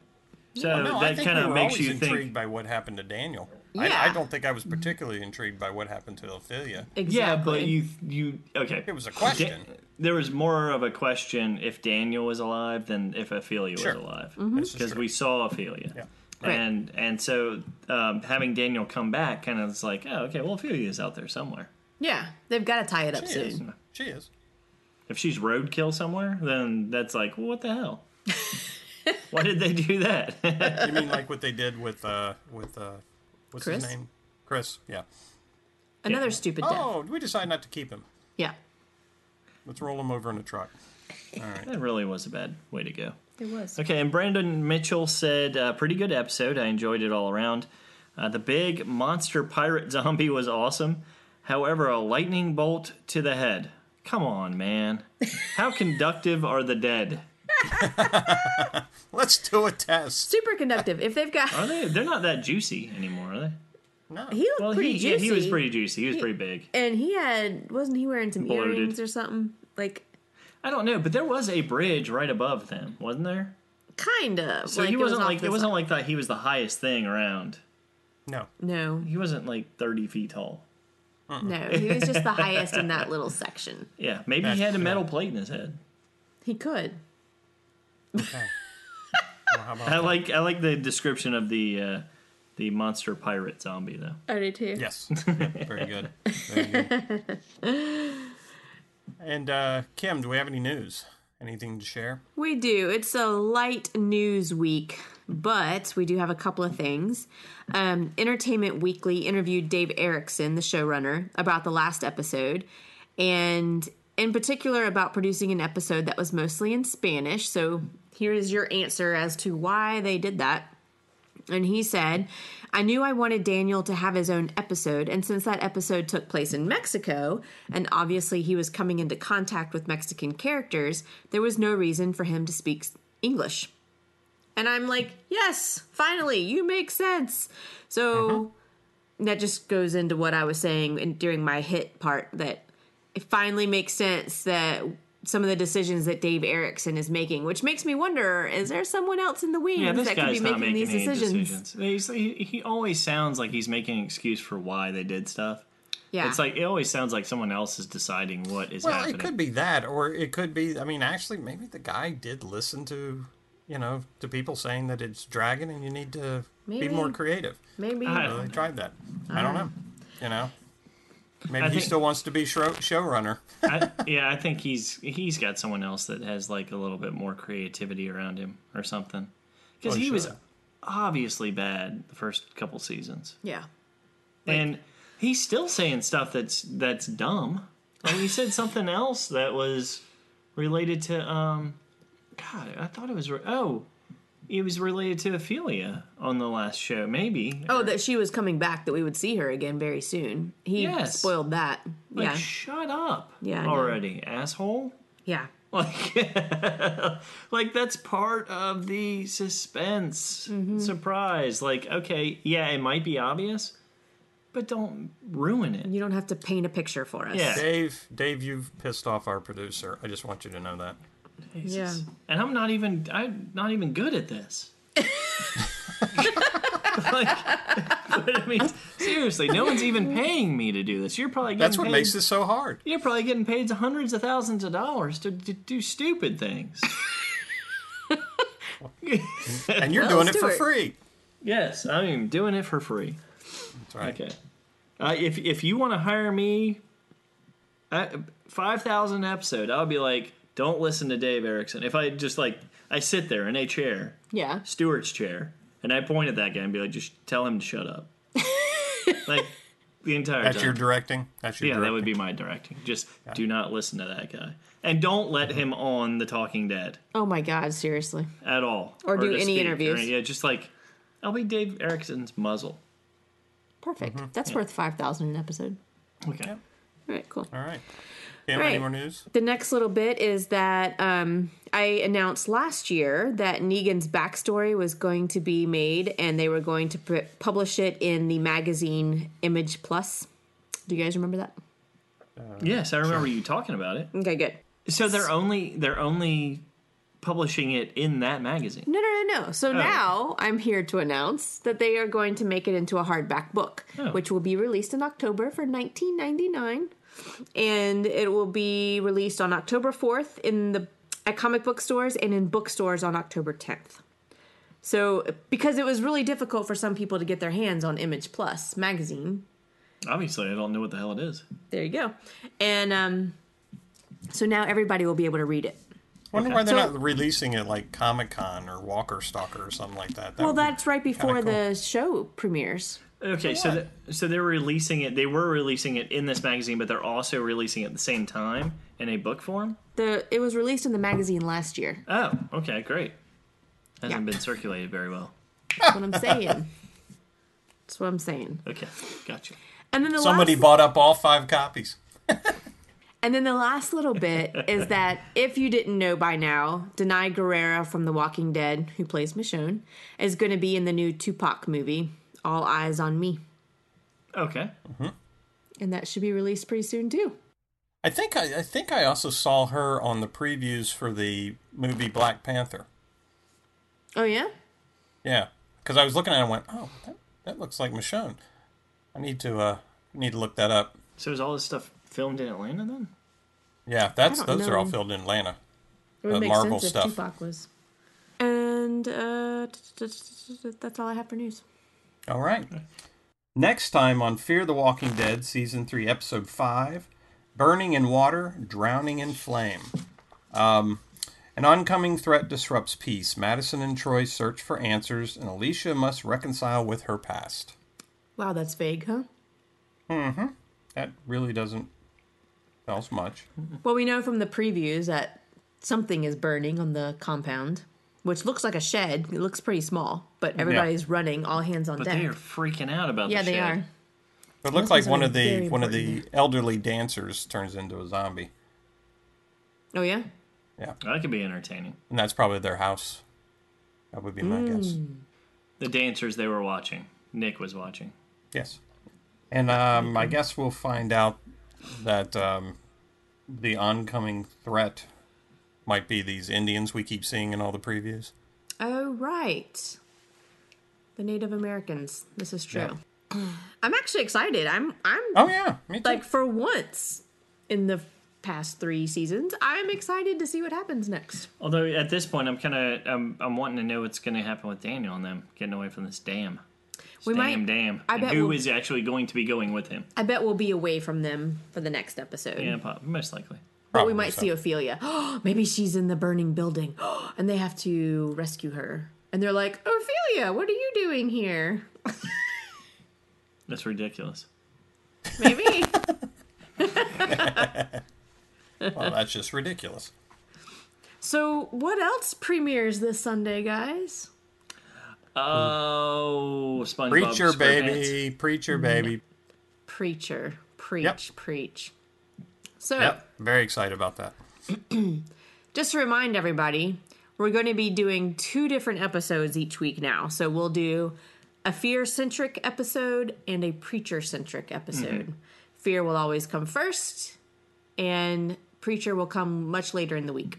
F: So
G: no,
F: that kind of
G: were
F: makes you
G: intrigued
F: think.
G: by what happened to Daniel.
E: Yeah.
G: I, I don't think I was particularly intrigued by what happened to Ophelia.
E: Exactly.
F: Yeah, but you you okay.
G: It was a question.
F: Da- there was more of a question if Daniel was alive than if Ophelia
G: Sure.
F: was alive,
G: This is
F: because we saw Ophelia.
G: Yeah.
E: Right.
F: And and so um, having Daniel come back kind of is like, oh, okay, well Ophelia's out there somewhere.
E: Yeah, they've got to tie it up
G: She
E: soon.
G: is. She is.
F: If she's roadkill somewhere, then that's like, well, what the hell? Why did they do that?
G: You mean like what they did with uh with uh what's
E: Chris?
G: his name? Chris. Yeah.
E: Another
F: Yeah.
E: stupid death.
G: Oh, we decided not to keep him.
E: Yeah,
G: Let's roll him over in a truck. All right.
F: that really was a bad way to go.
E: it was.
F: Okay, and Brandon Mitchell said, uh, pretty good episode. I enjoyed it all around. Uh, the big monster pirate zombie was awesome. However, a lightning bolt to the head. Come on, man. How conductive are the dead?
G: Let's do a test.
E: Super conductive. If they've got,
F: Are they? They're not that juicy anymore, are they?
G: No.
E: he looked
F: Well,
E: pretty
F: he,
E: juicy.
F: yeah, he was pretty juicy. He was pretty big.
E: and he had wasn't he wearing some
F: Bloated.
E: earrings or something? Like
F: I don't know, but there was a bridge right above them, wasn't there?
E: kind of.
F: So
E: like
F: he
E: it was
F: wasn't
E: off
F: like
E: the
F: it wasn't
E: side.
F: like that. He was the highest thing around.
G: No.
E: no,
F: He wasn't like thirty feet tall.
E: No. He was just the highest in that little section.
F: Yeah, maybe he had a metal plate in his head.
E: He could.
G: Okay. Well, how about
F: I like I like the description of the uh, the monster pirate zombie though.
E: I do too.
G: Yes. Yep, very good. Very good. And uh, Kim, do we have any news? Anything to share?
E: We do. It's a light news week, but we do have a couple of things. Um, Entertainment Weekly interviewed Dave Erickson, the showrunner, about the last episode, and in particular about producing an episode that was mostly in Spanish. So here is your answer as to why they did that. And he said, I knew I wanted Daniel to have his own episode, and since that episode took place in Mexico, and obviously he was coming into contact with Mexican characters, there was no reason for him to speak English. And I'm like, yes, finally, you make sense. So uh-huh. that just goes into what I was saying in, during my hit part that it finally makes sense that some of the decisions that Dave Erickson is making, which makes me wonder: is there someone else in the wings
F: Yeah,
E: that could be making
F: making
E: these decisions?
F: decisions. He, he always sounds like he's making an excuse for why they did stuff.
E: Yeah.
F: It's like it always sounds like someone else is deciding what is
G: Well,
F: happening.
G: it could be that, or it could be. I mean, actually, maybe the guy did listen to, you know, to people saying that it's dragon, and you need to be more creative.
E: Maybe.
F: I-
G: So they tried that. I don't know. You know, maybe
F: I
G: he
F: think-
G: still wants to be show showrunner.
F: I, yeah, I think he's he's got someone else that has like a little bit more creativity around him or something. Because
G: Oh,
F: he was obviously bad the first couple seasons,
E: yeah.
F: and he's still saying stuff that's that's dumb. Like he said something else that was related to um, God, I thought it was re- oh, it was related to Ophelia on the last show, maybe.
E: Oh, that she was coming back, that we would see her again very soon. He
F: Yes.
E: spoiled that.
F: like
E: yeah.
F: shut up,
E: Yeah, I know.
F: already, asshole.
E: yeah.
F: Like, like that's part of the suspense,
E: Mm-hmm.
F: surprise. Like, okay, yeah, it might be obvious, but don't ruin it.
E: You don't have to paint a picture for us.
F: Yeah.
G: Dave, Dave, you've pissed off our producer. I just want you to know that.
E: Yeah.
F: And I'm not even, I'm not even good at this. like, but I mean, seriously, no one's even paying me to do this. You're probably getting
G: That's what
F: paid,
G: makes it so hard.
F: You're probably getting paid hundreds of thousands of dollars to, to do stupid things.
G: And you're
E: Well,
G: doing it for
E: Stuart.
G: free.
F: yes, I'm doing it for free.
G: That's right.
F: Okay. Uh, if if you want to hire me, uh, five thousand episode, I'll be like, don't listen to Dave Erickson. If I just like, I sit there in a chair,
E: Yeah.
F: Stewart's chair, and I point at that guy and be like, just tell him to shut up. like the entire
G: That's
F: time.
G: your directing. That's your
F: yeah, that would be my directing. Just do not listen to that guy, and don't let him on The Talking Dead
E: Oh my God, seriously.
F: at all,
E: Or do any
F: speak,
E: interviews.
F: yeah, just like I'll be Dave Erickson's muzzle.
E: Perfect.
F: Mm-hmm.
E: That's worth 5000 an episode.
F: Okay.
E: All right, cool.
G: All right. Cam, any
E: Right.
G: more news?
E: The next little bit is that um, I announced last year that Negan's backstory was going to be made and they were going to pr- publish it in the magazine Image Plus. Do you guys remember that?
F: Yes, I remember you talking about it.
E: Okay, good.
F: So they're only they're only publishing it in that magazine.
E: No, no, no, no. So now I'm here to announce that they are going to make it into a hardback book,
F: Oh.
E: which will be released in October for 19.99, and it will be released on October 4th in the at comic book stores and in bookstores on October 10th. So, because it was really difficult for some people to get their hands on Image Plus magazine,
F: Obviously, I don't know what the hell it is.
E: there you go, and um, so now everybody will be able to read it.
G: wonder why they're
E: So-
G: not releasing it like Comic Con or Walker Stalker or something like that. That
E: Well, that's right before
G: cool.
E: the show premieres.
F: Okay, so th- so they're releasing it. They were releasing it in this magazine, but they're also releasing it at the same time in a book form.
E: The it was released in the magazine last year.
F: Oh, okay, great. Hasn't
E: Yeah.
F: been circulated very well.
E: That's what I'm saying. That's what I'm saying.
F: Okay, gotcha.
E: And then the
G: Somebody
E: last,
G: bought up all five copies.
E: and then the last little bit is that if you didn't know by now, Danai Gurira from The Walking Dead, who plays Michonne, is going to be in the new Tupac movie, All Eyez on Me,
F: Okay,
E: and that should be released pretty soon too.
G: I think I, I think I also saw her on the previews for the movie Black Panther.
E: Oh yeah,
G: Yeah, because I was looking at it and went, oh, that, that looks like Michonne. I need to uh need to look that up.
F: so is all this stuff filmed in Atlanta then?
G: Yeah, that's
E: I don't
G: those are all filmed in Atlanta.
E: it would make
G: Marvel
E: sense
G: stuff.
E: if Tupac was. And uh, that's all I have for news.
G: All right. Next time on Fear the Walking Dead, Season 3, Episode 5 Burning in Water, Drowning in Flame. Um, an oncoming threat disrupts peace. Madison and Troy search for answers, and Alicia must reconcile with her past.
E: Wow, that's vague, huh? Mm hmm.
G: That really doesn't tell us much.
E: Well, we know from the previews that something is burning on the compound, which looks like a shed. It looks pretty small, but everybody's running, all hands on
F: But
E: deck.
F: they are freaking out about. The shed.
E: Yeah,
F: the
E: they
F: shed.
E: are.
G: It looks like one of the
E: very
G: one of the elderly dancers turns into a zombie,
E: Oh yeah? yeah.
F: That could be entertaining.
G: and that's probably their house. That would be my guess.
F: The dancers they were watching. Nick was watching.
G: Yes. And um, I guess we'll find out that um, the oncoming threat might be these Indians we keep seeing in all the previews.
E: Oh right. The Native Americans. This is true.
G: Yeah.
E: I'm actually excited. I'm I'm
G: Oh yeah, me too.
E: like for once in the past three seasons, I'm excited to see what happens next.
F: Although at this point, I'm kind of I'm, I'm wanting to know what's going to happen with Daniel and them getting away from this dam. This
E: We
F: damn
E: might-
F: dam.
E: I
F: and
E: bet
F: who
E: we'll-
F: is actually going to be going with him?
E: I bet we'll be away from them for the next episode.
F: Yeah, po- most likely.
E: But we might
G: so.
E: see Ophelia. Maybe she's in the burning building and they have to rescue her. And they're like, Ophelia, what are you doing here?
F: That's ridiculous.
E: Maybe.
G: Well, that's just ridiculous.
E: so, what else premieres this Sunday, guys?
F: Oh, SpongeBob
G: Preacher baby, preacher baby.
E: Preacher. Preach,
G: Yep.
E: preach. So,
G: Yep, very excited about that.
E: just to remind everybody, we're going to be doing two different episodes each week now. So we'll do a fear centric episode and a preacher centric episode. Fear will always come first, and preacher will come much later in the week.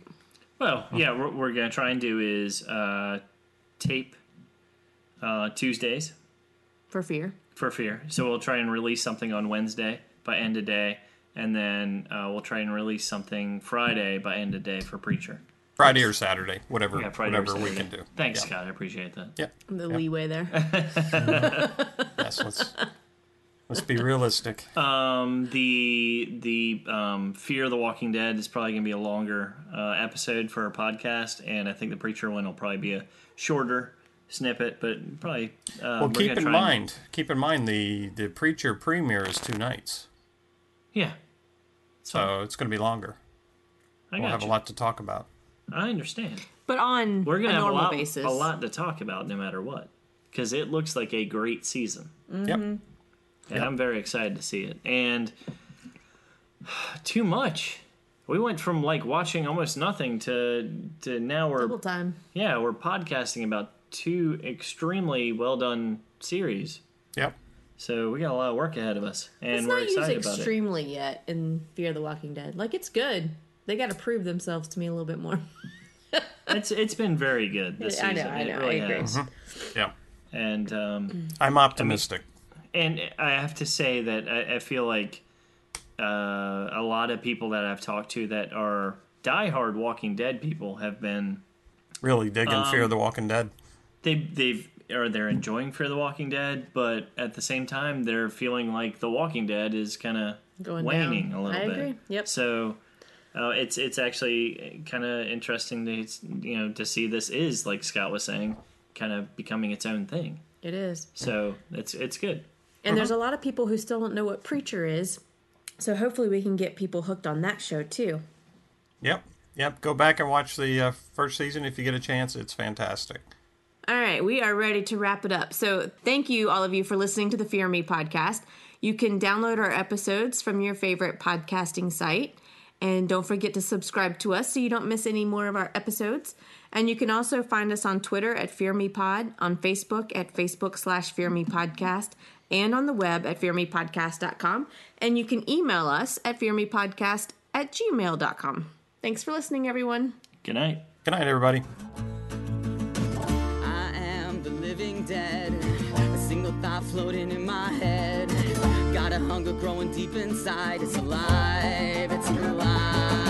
F: Well, yeah, what we're going to try and do is uh, tape uh, Tuesdays
E: For fear.
F: for Fear. So we'll try and release something on Wednesday by end of day, and then uh, we'll try and release something Friday by end of day for Preacher.
G: Friday or Saturday, whatever,
F: Yeah, Friday or
G: whatever we can do.
F: Thanks,
G: Yeah.
F: Scott. I appreciate that.
G: Yeah,
E: The leeway there.
G: Yes, let's let's be realistic.
F: Um, the the um, Fear of the Walking Dead is probably going to be a longer uh, episode for our podcast, and I think the Preacher one will probably be a shorter snippet, but probably. Uh,
G: well, keep in
F: try and-
G: mind, keep in mind the the preacher premiere is two nights,
F: yeah,
G: so it's going to be longer.
F: I
G: We'll
F: got
G: have a lot to talk about.
F: I understand.
E: But on
F: We're
E: a
F: gonna have a
E: normal
F: lot,
E: basis.
F: a lot to talk about, no matter what, because it looks like a great season,
E: Mm-hmm.
G: Yep.
F: and
G: Yep.
F: I'm very excited to see it. And too much. We went from like watching almost nothing to to now we're
E: Double time.
F: yeah we're podcasting about two extremely well done series.
G: Yep.
F: So we got a lot of work ahead of us, and
E: It's
F: we're
E: not used
F: excited about it.
E: extremely yet in Fear the Walking Dead. Like, it's good. They got to prove themselves to me a little bit more.
F: It's it's been very good this
E: I know,
F: season.
E: I know,
F: it really
E: I agree.
F: has.
G: Yeah.
F: And um,
G: I'm optimistic.
F: and I have to say that I, I feel like uh, a lot of people that I've talked to that are diehard Walking Dead people have been
G: really digging
F: um,
G: Fear of the Walking Dead.
F: they they've or they're enjoying Fear the Walking Dead, but at the same time they're feeling like The Walking Dead is kind of waning
E: down.
F: a little
E: I
F: bit.
E: agree. Yep.
F: So. Uh, it's it's actually kind of interesting to you know to see this is like Scott was saying, kind of becoming its own thing.
E: It is.
F: So it's it's good.
E: And there's a lot of people who still don't know what Preacher is. So hopefully we can get people hooked on that show too.
G: Yep. Yep. Go back and watch the uh, first season if you get a chance. It's fantastic.
E: All right, we are ready to wrap it up. So, thank you, all of you, for listening to the Fear Me podcast. You can download our episodes from your favorite podcasting site. And don't forget to subscribe to us so you don't miss any more of our episodes. And you can also find us on Twitter at Fear Me Pod, on Facebook at Facebook slash Fear Me Podcast, and on the web at fearmepodcast.com. And you can email us at fearmepodcast at gmail.com. Thanks for listening, everyone.
F: Good night.
G: Good night, everybody
I: living dead. A single thought floating in my head. Got a hunger growing deep inside. It's alive, it's alive.